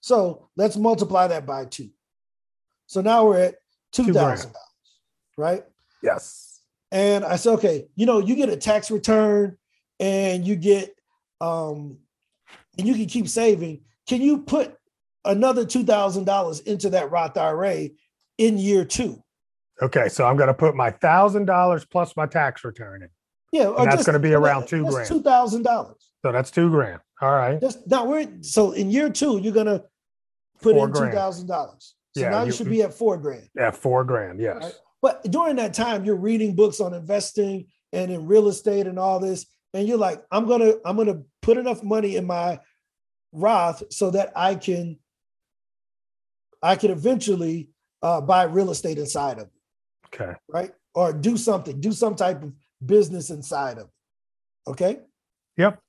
Speaker 2: So let's multiply that by two. So now we're at two thousand dollars, right?
Speaker 1: Yes.
Speaker 2: And I said, okay, you know, you get a tax return and you get um and you can keep saving. Can you put another two thousand dollars into that Roth IRA in year two?
Speaker 1: Okay, so I'm going to put my thousand dollars plus my tax return in.
Speaker 2: Yeah,
Speaker 1: and that's going to be around two grand.
Speaker 2: Two thousand dollars.
Speaker 1: So that's two grand. All right.
Speaker 2: Just now we're so in year two, you're going to put four in two thousand dollars. So yeah, now you, you, should be at four grand.
Speaker 1: At four grand, yes. Right?
Speaker 2: But during that time, you're reading books on investing and in real estate and all this, and you're like, I'm gonna I'm gonna put enough money in my Roth so that I can I can eventually uh, buy real estate inside of it.
Speaker 1: Okay.
Speaker 2: Right. Or do something, do some type of business inside of it. Okay.
Speaker 1: Yep.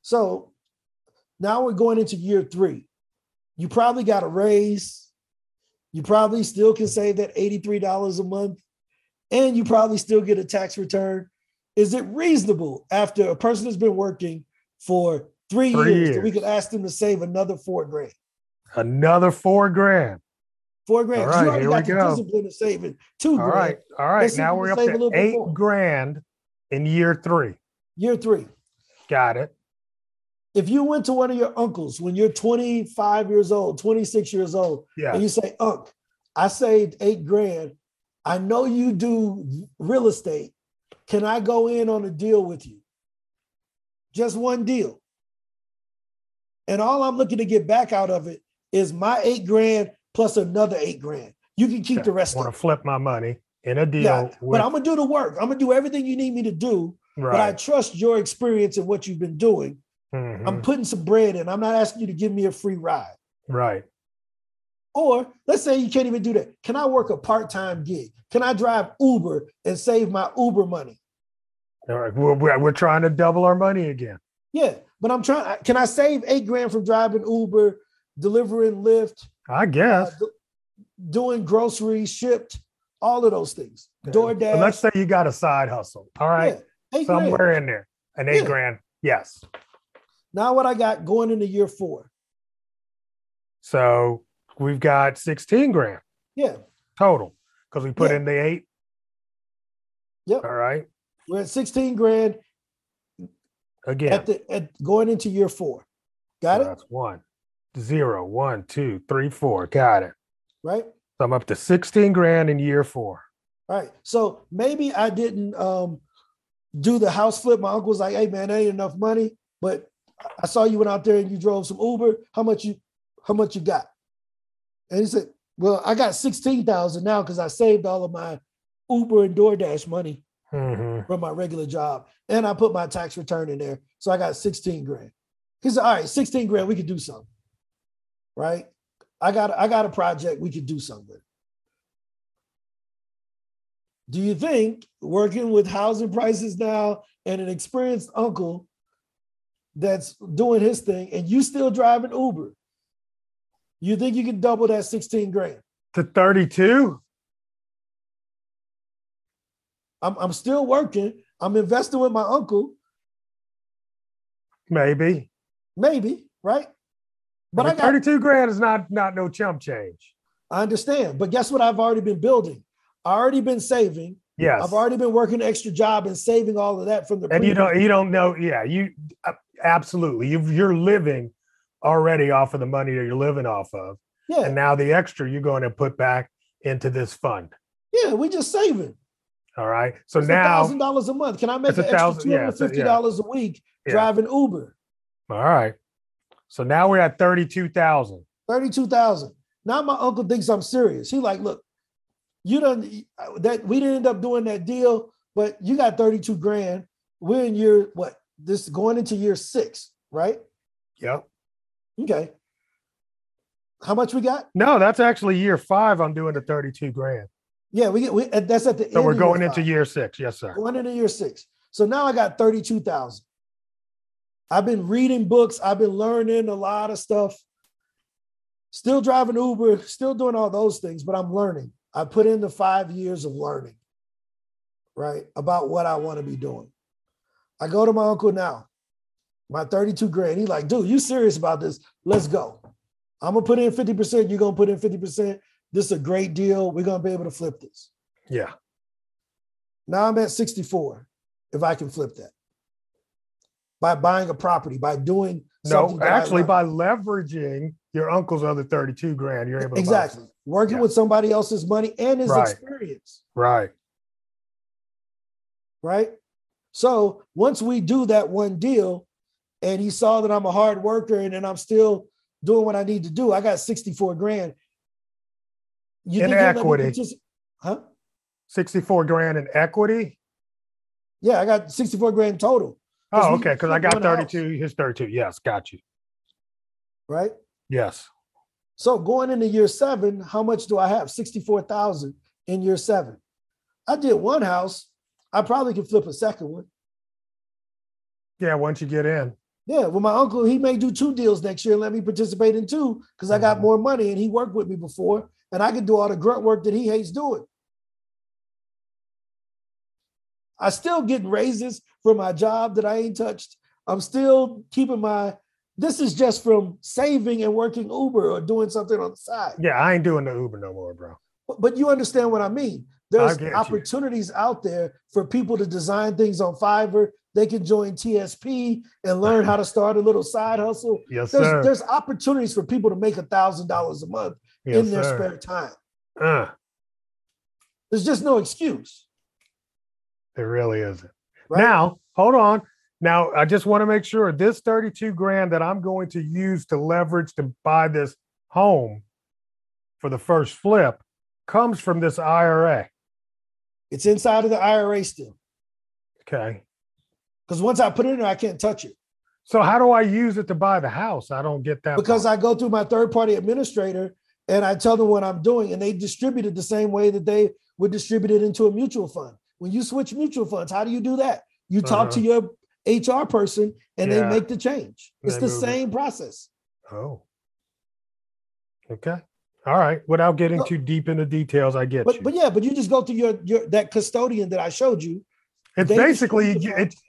Speaker 2: So now we're going into year three. You probably got a raise. You probably still can save that $83 a month. And you probably still get a tax return. Is it reasonable after a person has been working for three, three years, years, that we could ask them to save another four grand?
Speaker 1: Another four grand.
Speaker 2: Four grand.
Speaker 1: All right,
Speaker 2: you already
Speaker 1: here
Speaker 2: got
Speaker 1: we
Speaker 2: the
Speaker 1: go.
Speaker 2: discipline of saving two
Speaker 1: All
Speaker 2: grand.
Speaker 1: right. All right.
Speaker 2: Let's
Speaker 1: Now
Speaker 2: we
Speaker 1: we're up to eight grand in year three.
Speaker 2: Year three.
Speaker 1: Got it.
Speaker 2: If you went to one of your uncles when you're 25 years old, 26 years old,
Speaker 1: Yeah.
Speaker 2: and you say, Unc, I saved eight grand. I know you do real estate. Can I go in on a deal with you? Just one deal. And all I'm looking to get back out of it is my eight grand plus another eight grand. You can keep the rest
Speaker 1: I
Speaker 2: want
Speaker 1: to flip my money in a deal.
Speaker 2: Yeah,
Speaker 1: with,
Speaker 2: but I'm gonna do the work. I'm gonna do everything you need me to do. But I trust your experience and what you've been doing.
Speaker 1: Mhm.
Speaker 2: I'm putting some bread in. I'm not asking you to give me a free ride.
Speaker 1: right.
Speaker 2: Or let's say you can't even do that. Can I work a part-time gig? Can I drive Uber and save my Uber money?
Speaker 1: All right. We're, we're, trying to double our money again.
Speaker 2: Yeah, but I'm trying. Can I save eight grand from driving Uber, delivering Lyft,
Speaker 1: I
Speaker 2: uh,
Speaker 1: guess.
Speaker 2: do- doing groceries shipped, all of those things? DoorDash.
Speaker 1: But let's say you got a side hustle. All right.
Speaker 2: yeah, eight grand.
Speaker 1: Somewhere in there. An eight
Speaker 2: Yeah.
Speaker 1: grand. Yes.
Speaker 2: Now what I got going into year four?
Speaker 1: So we've got 16 grand
Speaker 2: Yeah,
Speaker 1: total because we put
Speaker 2: Yeah.
Speaker 1: in the eight.
Speaker 2: Yep.
Speaker 1: All right.
Speaker 2: we're at 16 grand
Speaker 1: Again.
Speaker 2: at the at going into year four. Got
Speaker 1: so
Speaker 2: it?
Speaker 1: That's one, zero, one, two, three, four. Got it.
Speaker 2: Right?
Speaker 1: So I'm up to 16 grand in year four.
Speaker 2: All right. So maybe I didn't um, do the house flip. My uncle was like, "Hey man, that ain't enough money." But I saw you went out there and you drove some Uber. How much you? How much you got? And he said, "Well, I got sixteen thousand now because I saved all of my Uber and DoorDash money
Speaker 1: Mhm.
Speaker 2: from my regular job, and I put my tax return in there, so I got sixteen grand." He said, "All right, sixteen grand, we could do something." Right? I got I got a project we could do something. Do you think working with housing prices now and an experienced uncle that's doing his thing and you still driving Uber, you think you can double that 16 grand?
Speaker 1: To 32?
Speaker 2: I'm, I'm still working. I'm investing with my uncle,
Speaker 1: Maybe.
Speaker 2: maybe, right? But
Speaker 1: I
Speaker 2: I got
Speaker 1: 32 grand is not not no chump change.
Speaker 2: I understand. But guess what I've already been building? I already been saving.
Speaker 1: Yes.
Speaker 2: I've already been working an extra job and saving all of that from the
Speaker 1: and you don't you don't know yeah you uh, absolutely you you're living already off of the money that you're living off of
Speaker 2: yeah,
Speaker 1: and now the extra you're going to put back into this fund
Speaker 2: yeah, we just saving.
Speaker 1: all right so
Speaker 2: It's
Speaker 1: now
Speaker 2: thousand dollars a month. Can I make an extra
Speaker 1: thousand-
Speaker 2: two
Speaker 1: yeah, it's a-
Speaker 2: dollars week
Speaker 1: Yeah.
Speaker 2: driving Uber?
Speaker 1: all right so now we're at 32,000
Speaker 2: Thirty-two thousand. Now my uncle thinks I'm serious. He like, look, you don't that. We didn't end up doing that deal, but you got thirty-two grand. We're in year what? This going into year six, right?
Speaker 1: yep
Speaker 2: Okay. How much we got?
Speaker 1: no that's actually year 5 I'm doing the 32 grand
Speaker 2: Yeah, we get. We, uh, that's at the end.
Speaker 1: so we're going
Speaker 2: year
Speaker 1: into
Speaker 2: five.
Speaker 1: year 6 yes sir
Speaker 2: going into year six. So now I got 32,000. I've been reading books, I've been learning a lot of stuff. Still driving Uber, still doing all those things, but I'm learning. I put in the five years of learning, right? About what I want to be doing. I go to my uncle now, my 32 grand. He's like, dude, you serious about this? Let's go. I'm gonna put in 50%, you're gonna put in 50%. This is a great deal. We're gonna be able to flip this.
Speaker 1: yeah
Speaker 2: Now I'm at 64 if I can flip that. By buying a property, by doing
Speaker 1: no actually by leveraging your uncle's other 32 grand you're able to
Speaker 2: exactly working
Speaker 1: Yeah.
Speaker 2: with somebody else's money and his
Speaker 1: Right.
Speaker 2: experience,
Speaker 1: right
Speaker 2: right? So once we do that one deal, and he saw that I'm a hard worker and then I'm still doing what I need to do, I got 64 grand. You
Speaker 1: In
Speaker 2: think he'll let me
Speaker 1: equity.
Speaker 2: Huh?
Speaker 1: 64 grand in equity
Speaker 2: Yeah, I got 64 grand total.
Speaker 1: oh okay because I got 32 his 32 yes got you
Speaker 2: right?
Speaker 1: yes
Speaker 2: So going into year seven, how much do I have? 64,000 in year seven. I did one house. I probably could flip a second one.
Speaker 1: Yeah, once you get in.
Speaker 2: Yeah, well, my uncle, he may do two deals next year and let me participate in two because I got
Speaker 1: Mhm.
Speaker 2: more money and he worked with me before and I can do all the grunt work that he hates doing. I still get raises from my job that I ain't touched. I'm still keeping my This is just from saving and working Uber or doing something on the side.
Speaker 1: Yeah, I ain't doing the Uber no more, bro.
Speaker 2: But, but you understand what I mean. There's opportunities you. out there for people to design things on Fiverr. They can join TSP and learn how to start a little side hustle.
Speaker 1: Yes,
Speaker 2: there's,
Speaker 1: sir.
Speaker 2: There's opportunities for people to make a thousand dollars a month yes, in their sir. spare time. Uh. There's just no excuse.
Speaker 1: There really isn't. Right? Now, hold on. Now, I just want to make sure this 32 grand that I'm going to use to leverage to buy this home for the first flip comes from this IRA.
Speaker 2: It's inside of the IRA still.
Speaker 1: Okay.
Speaker 2: Because once I put it in there, I can't touch it.
Speaker 1: So how do I use it to buy the house? I don't get that.
Speaker 2: Because part. I go through my third party administrator and I tell them what I'm doing, and they distribute it the same way that they would distribute it into a mutual fund. When you switch mutual funds, how do you do that? You talk uh-huh. to your HR person and yeah. they make the change. It's the same it. process.
Speaker 1: Oh. Okay. All right. Without getting too deep into details, I get
Speaker 2: but,
Speaker 1: you.
Speaker 2: But yeah, but you just go to your your that custodian that I showed you.
Speaker 1: It's basically it's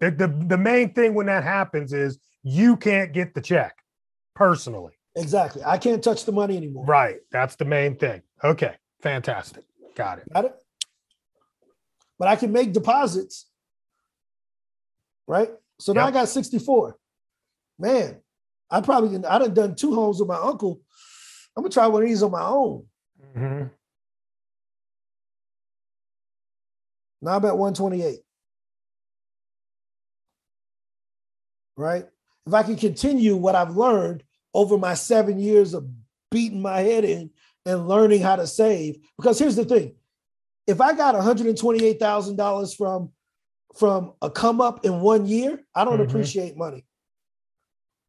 Speaker 1: the, the the main thing when that happens is you can't get the check personally.
Speaker 2: Exactly. I can't touch the money anymore.
Speaker 1: Right. That's the main thing. Okay. Fantastic. Got it.
Speaker 2: Got it. But I can make deposits right? So now yep. I got 64. Man, I probably I done done two homes with my uncle. I'm gonna try one of these on my own. Mm-hmm. Now I'm at 128. Right? If I can continue what I've learned over my seven years of beating my head in and learning how to save, because here's the thing: if I got $128,000 from from a come up in one year, I don't mm-hmm. appreciate money.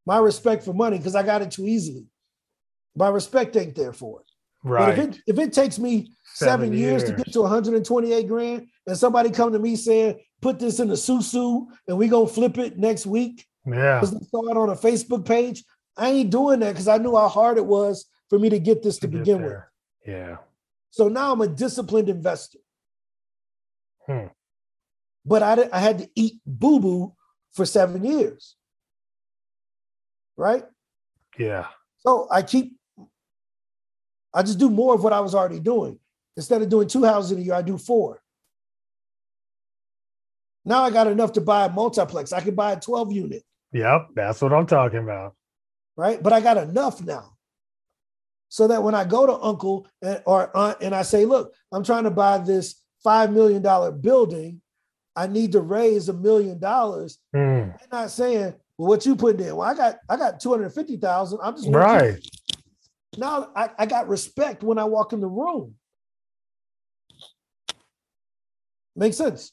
Speaker 2: My respect for money, because I got it too easily. My respect ain't there for it. Right. But if it if it takes me seven, seven years, years, to get to 128 grand, and somebody come to me saying, put this in a susu and we gonna flip it next week.
Speaker 1: Yeah.
Speaker 2: Because they saw it on a Facebook page. I ain't doing that because I knew how hard it was for me to get this to, to begin with.
Speaker 1: Yeah.
Speaker 2: So now I'm a disciplined investor.
Speaker 1: Hmm
Speaker 2: but I, I had to eat boo boo for seven years. Right?
Speaker 1: Yeah.
Speaker 2: So I keep, I just do more of what I was already doing. Instead of doing two houses in a year, I do four. Now I got enough to buy a multiplex. I can buy a 12 unit.
Speaker 1: Yep, that's what I'm talking about.
Speaker 2: Right? But I got enough now. So that when I go to uncle and, or aunt and I say, look, I'm trying to buy this $5 million building I need to raise a million dollars.
Speaker 1: Mm.
Speaker 2: They're not saying, well, what you put in? Well, I got I got 250,000. I'm just
Speaker 1: right.
Speaker 2: Now I, I got respect when I walk in the room. Makes sense.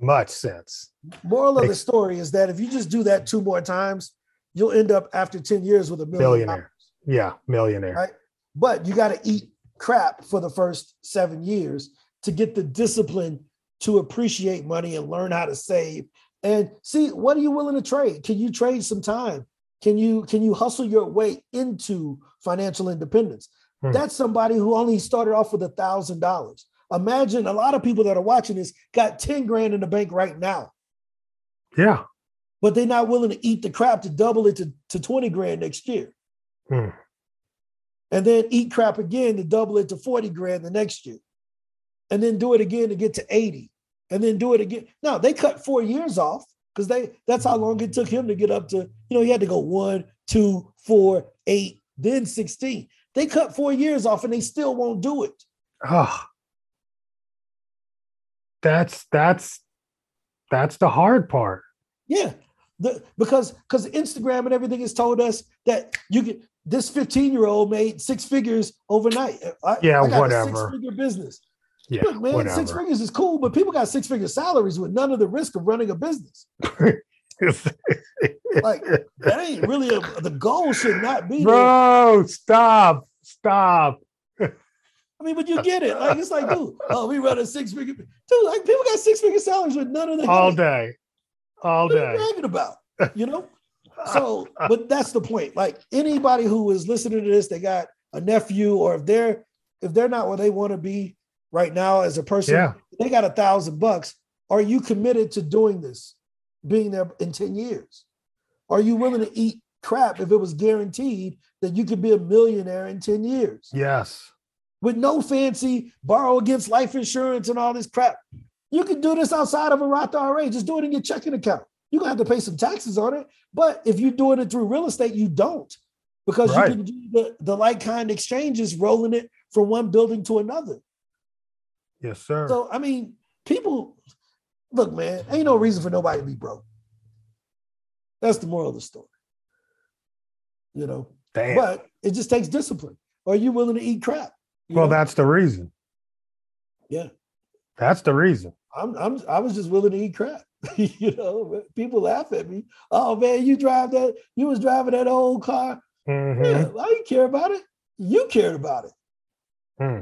Speaker 1: Much sense.
Speaker 2: Moral Makes- of the story is that if you just do that two more times, you'll end up after 10 years with a million.
Speaker 1: Yeah, millionaire.
Speaker 2: Right. But you got to eat crap for the first seven years to get the discipline to appreciate money and learn how to save. And see, what are you willing to trade? Can you trade some time? Can you can you hustle your way into financial independence? Hmm. That's somebody who only started off with a thousand dollars. Imagine a lot of people that are watching this got 10 grand in the bank right now.
Speaker 1: Yeah.
Speaker 2: But they're not willing to eat the crap to double it to, to 20 grand next year.
Speaker 1: Hmm.
Speaker 2: And then eat crap again to double it to 40 grand the next year. And then do it again to get to 80 and then do it again. No, they cut four years off because they that's how long it took him to get up to, you know, he had to go one, two, four, eight, then 16. They cut four years off and they still won't do it.
Speaker 1: Oh, that's that's that's the hard part.
Speaker 2: Yeah. The, because because Instagram and everything has told us that you can this 15 year old made six figures overnight. I,
Speaker 1: yeah,
Speaker 2: I
Speaker 1: whatever.
Speaker 2: six figure business.
Speaker 1: Yeah, Look, man, whatever.
Speaker 2: six figures is cool, but people got six figure salaries with none of the risk of running a business. like that ain't really a, the goal. Should not be.
Speaker 1: Bro, there. stop, stop.
Speaker 2: I mean, but you get it. Like it's like, dude, oh, we run a six figure. Dude, like people got six figure salaries with none of the
Speaker 1: all day, all
Speaker 2: what
Speaker 1: day.
Speaker 2: Are you bragging about, you know. So, but that's the point. Like anybody who is listening to this, they got a nephew, or if they're if they're not where they want to be, right now as a person,
Speaker 1: yeah.
Speaker 2: they got a thousand bucks. Are you committed to doing this, being there in 10 years? Are you willing to eat crap if it was guaranteed that you could be a millionaire in 10 years?
Speaker 1: Yes.
Speaker 2: With no fancy borrow against life insurance and all this crap. You can do this outside of a Roth IRA. Just do it in your checking account. You're gonna have to pay some taxes on it. But if you're doing it through real estate, you don't because
Speaker 1: Right.
Speaker 2: you can do the, the like kind exchanges, rolling it from one building to another.
Speaker 1: Yes, sir.
Speaker 2: So I mean, people look, man, ain't no reason for nobody to be broke. That's the moral of the story. You know,
Speaker 1: Damn.
Speaker 2: but it just takes discipline. Are you willing to eat crap?
Speaker 1: Well,
Speaker 2: know?
Speaker 1: that's the reason.
Speaker 2: Yeah.
Speaker 1: That's the reason.
Speaker 2: I'm, I'm I was just willing to eat crap. you know, people laugh at me. Oh man, you drive that, you was driving that old car.
Speaker 1: Mhm.
Speaker 2: Yeah, I didn't care about it. You cared about it.
Speaker 1: Hmm.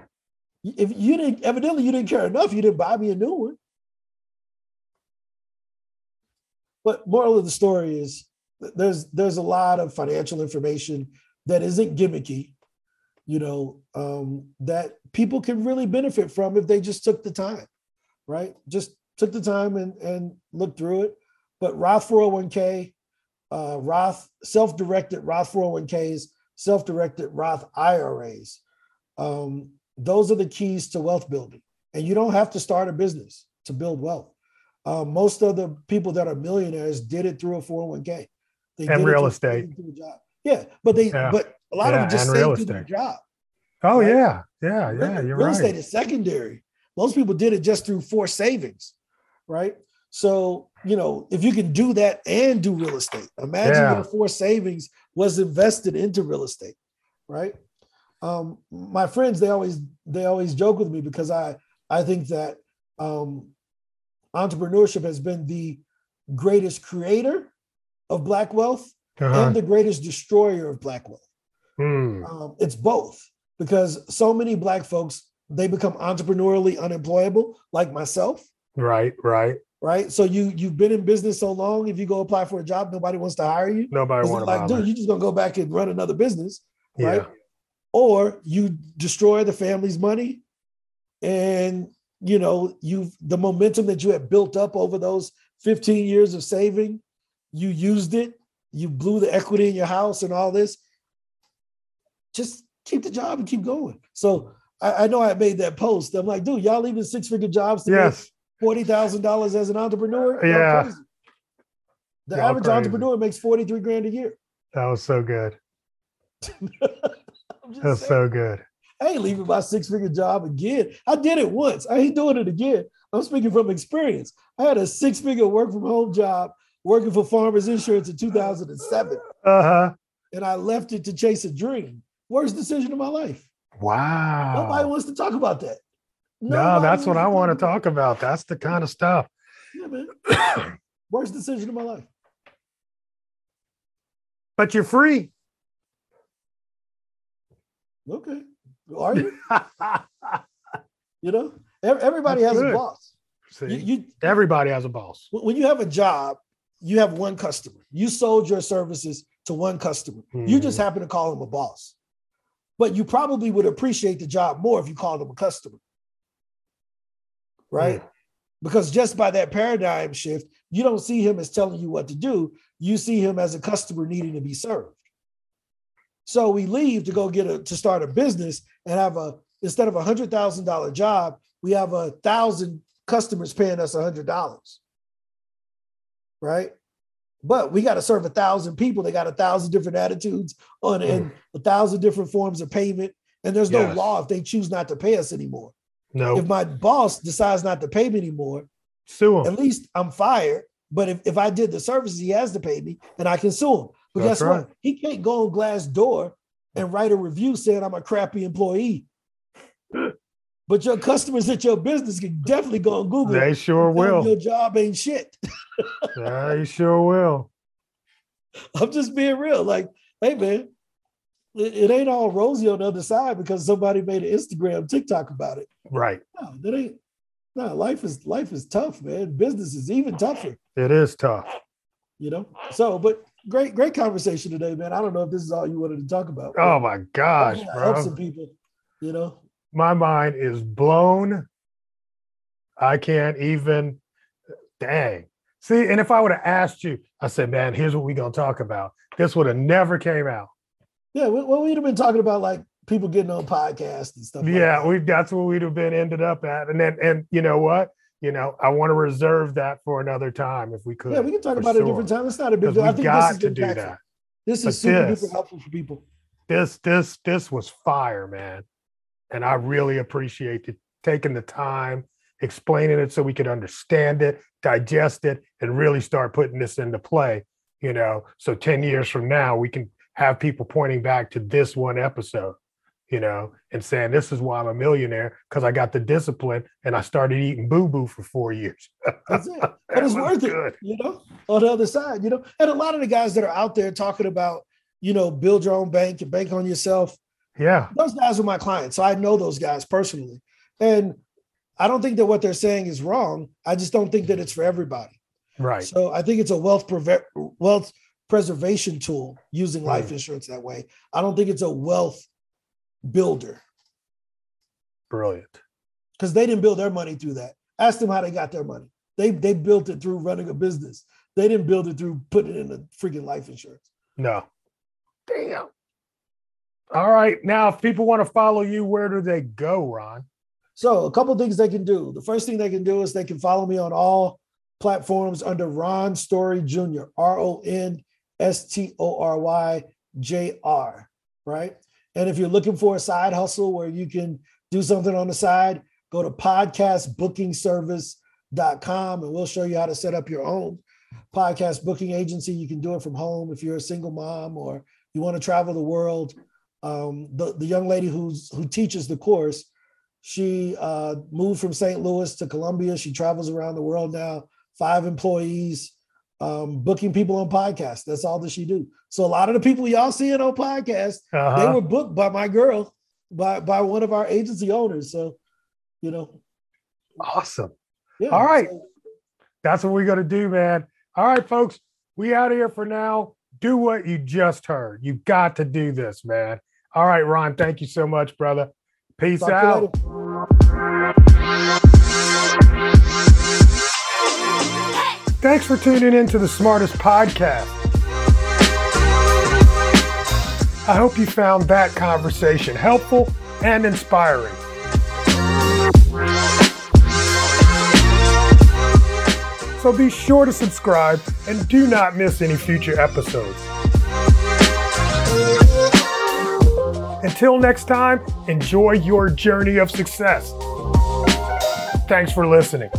Speaker 2: If you didn't, evidently you didn't care enough, you didn't buy me a new one. But moral of the story is there's there's a lot of financial information that isn't gimmicky, you know, um, that people can really benefit from if they just took the time, right? Just took the time and and looked through it. But Roth 401k, uh, Roth self-directed Roth 401ks, self-directed Roth IRAs. Um, those are the keys to wealth building. And you don't have to start a business to build wealth. Uh, most of the people that are millionaires did it through a 401k. They
Speaker 1: And
Speaker 2: did
Speaker 1: real estate.
Speaker 2: Yeah, but they
Speaker 1: Yeah.
Speaker 2: but a lot
Speaker 1: Yeah,
Speaker 2: of them just saved through their job.
Speaker 1: Oh
Speaker 2: Right?
Speaker 1: yeah, yeah, yeah. You're
Speaker 2: real
Speaker 1: right.
Speaker 2: estate is secondary. Most people did it just through forced savings, right? So, you know, if you can do that and do real estate, imagine
Speaker 1: Yeah.
Speaker 2: your forced savings was invested into real estate, right? Um, my friends, they always they always joke with me because I I think that um, entrepreneurship has been the greatest creator of black wealth
Speaker 1: Uh-huh.
Speaker 2: and the greatest destroyer of black wealth
Speaker 1: Hmm.
Speaker 2: um, it's both because so many black folks they become entrepreneurially unemployable like myself
Speaker 1: Right, right.
Speaker 2: right so you you've been in business so long if you go apply for a job nobody wants to hire you
Speaker 1: Nobody want
Speaker 2: they're
Speaker 1: to
Speaker 2: like dude you're just gonna go back and run another business right
Speaker 1: Yeah.
Speaker 2: Or you destroy the family's money and you know you've the momentum that you had built up over those 15 years of saving you used it you blew the equity in your house and all this just keep the job and keep going so i, I know i made that post i'm like dude y'all leaving six-figure jobs to
Speaker 1: Yes.
Speaker 2: $40000 as an entrepreneur
Speaker 1: Yeah.
Speaker 2: the
Speaker 1: Y'all
Speaker 2: average
Speaker 1: crazy.
Speaker 2: entrepreneur makes 43 grand a year
Speaker 1: That was so good.
Speaker 2: I'm just
Speaker 1: That
Speaker 2: saying.
Speaker 1: so good.
Speaker 2: I ain't leaving my six figure job again. I did it once. I ain't doing it again. I'm speaking from experience. I had a six figure work from home job working for Farmers Insurance in 2007,
Speaker 1: Uh-huh.
Speaker 2: and I left it to chase a dream. Worst decision of my life.
Speaker 1: Wow.
Speaker 2: Nobody wants to talk about that.
Speaker 1: no, that's what I want to talk about. That's the kind of stuff.
Speaker 2: Yeah, man. Worst decision of my life.
Speaker 1: but you're free.
Speaker 2: Okay. Are you? You know, everybody
Speaker 1: That's
Speaker 2: has a boss.
Speaker 1: See,
Speaker 2: You, you
Speaker 1: everybody has a boss.
Speaker 2: when you have a job, you have one customer. You sold your services to one customer. You just
Speaker 1: Mhm.
Speaker 2: happen to call him a boss. But you probably would appreciate the job more if you called him a customer. Right? Because just by that paradigm shift, you don't see him as telling you what to do. You see him as a customer needing to be served. So we leave to go get a to start a business and have a instead of a hundred thousand dollar job, we have a thousand customers paying us a hundred dollars. Right? But we got to serve a thousand people. They got a thousand different attitudes on it and mm. a thousand different forms of payment. And there's no
Speaker 1: Yes.
Speaker 2: law if they choose not to pay us anymore.
Speaker 1: No,
Speaker 2: If my boss decides not to pay me anymore,
Speaker 1: sue him.
Speaker 2: at least I'm fired. But if, if I did the services, he has to pay me and I can sue him. But
Speaker 1: That's
Speaker 2: guess
Speaker 1: right.
Speaker 2: what? He can't go on Glassdoor and write a review saying I'm a crappy employee. but your customers at your business can definitely go on Google.
Speaker 1: They sure will.
Speaker 2: Your job ain't shit.
Speaker 1: They sure will.
Speaker 2: I'm just being real. Like, hey man, it, it ain't all rosy on the other side because somebody made an Instagram TikTok about it.
Speaker 1: Right.
Speaker 2: No, that ain't. No, life is life is tough, man. Business is even tougher.
Speaker 1: It is tough.
Speaker 2: you know. So, but great, great conversation today, man. I don't know if this is all you wanted to talk about.
Speaker 1: Oh my gosh,
Speaker 2: I help some people. You know,
Speaker 1: My mind is blown. I can't even. Dang. See, and if I would have asked you, I said, man, here's what we're gonna talk about. This would have never came out.
Speaker 2: Yeah, well, we'd have been talking about like people getting on podcasts and stuff.
Speaker 1: Yeah,
Speaker 2: like
Speaker 1: we that's what we'd have been ended up at. And then and you know what? You know, I want to reserve that for another time if we could.
Speaker 2: Yeah, we can talk about sure. it a different time. It's not a big deal.
Speaker 1: I think got this is to do that.
Speaker 2: This is but super this, duper helpful for people.
Speaker 1: This this this was fire, man. And I really appreciate you taking the time, explaining it so we could understand it, digest it, and really start putting this into play. You know, so 10 years from now, we can have people pointing back to this one episode you know, and saying this is why I'm a millionaire because I got the discipline and I started eating boo boo for four years.
Speaker 2: That's it. And it's worth good. it, you know, on the other side, you know. And a lot of the guys that are out there talking about, you know, build your own bank and bank on yourself.
Speaker 1: Yeah.
Speaker 2: Those guys are my clients. So I know those guys personally. And I don't think that what they're saying is wrong. I just don't think that it's for everybody.
Speaker 1: Right.
Speaker 2: So I think it's a wealth preve- wealth preservation tool using life mm. insurance that way. I don't think it's a wealth builder.
Speaker 1: Brilliant.
Speaker 2: Because they didn't build their money through that. Ask them how they got their money. They they built it through running a business. They didn't build it through putting it in a freaking life insurance.
Speaker 1: No. Damn. All right. Now, if people want to follow you, where do they go, Ron?
Speaker 2: So, a couple things they can do. The first thing they can do is they can follow me on all platforms under Ron Story Jr. R O N S T O R Y J R. Right. And if you're looking for a side hustle where you can do something on the side, go to podcastbookingservice.com and we'll show you how to set up your own podcast booking agency. You can do it from home if you're a single mom or you want to travel the world. Um, the, the young lady who's who teaches the course, she uh, moved from St. Louis to Columbia. She travels around the world now, five employees um, booking people on podcasts. That's all that she do. So a lot of the people y'all seeing on podcasts, uh-huh. they were booked by my girl, by by one of our agency owners. So, you know,
Speaker 1: awesome. Yeah, all right, so, that's what we're gonna do, man. All right, folks, we out of here for now. Do what you just heard. You got to do this, man. All right, Ron. Thank you so much, brother. Peace out. Thanks for tuning in to the Smartest Podcast. I hope you found that conversation helpful and inspiring. So be sure to subscribe and do not miss any future episodes. Until next time, enjoy your journey of success. Thanks for listening.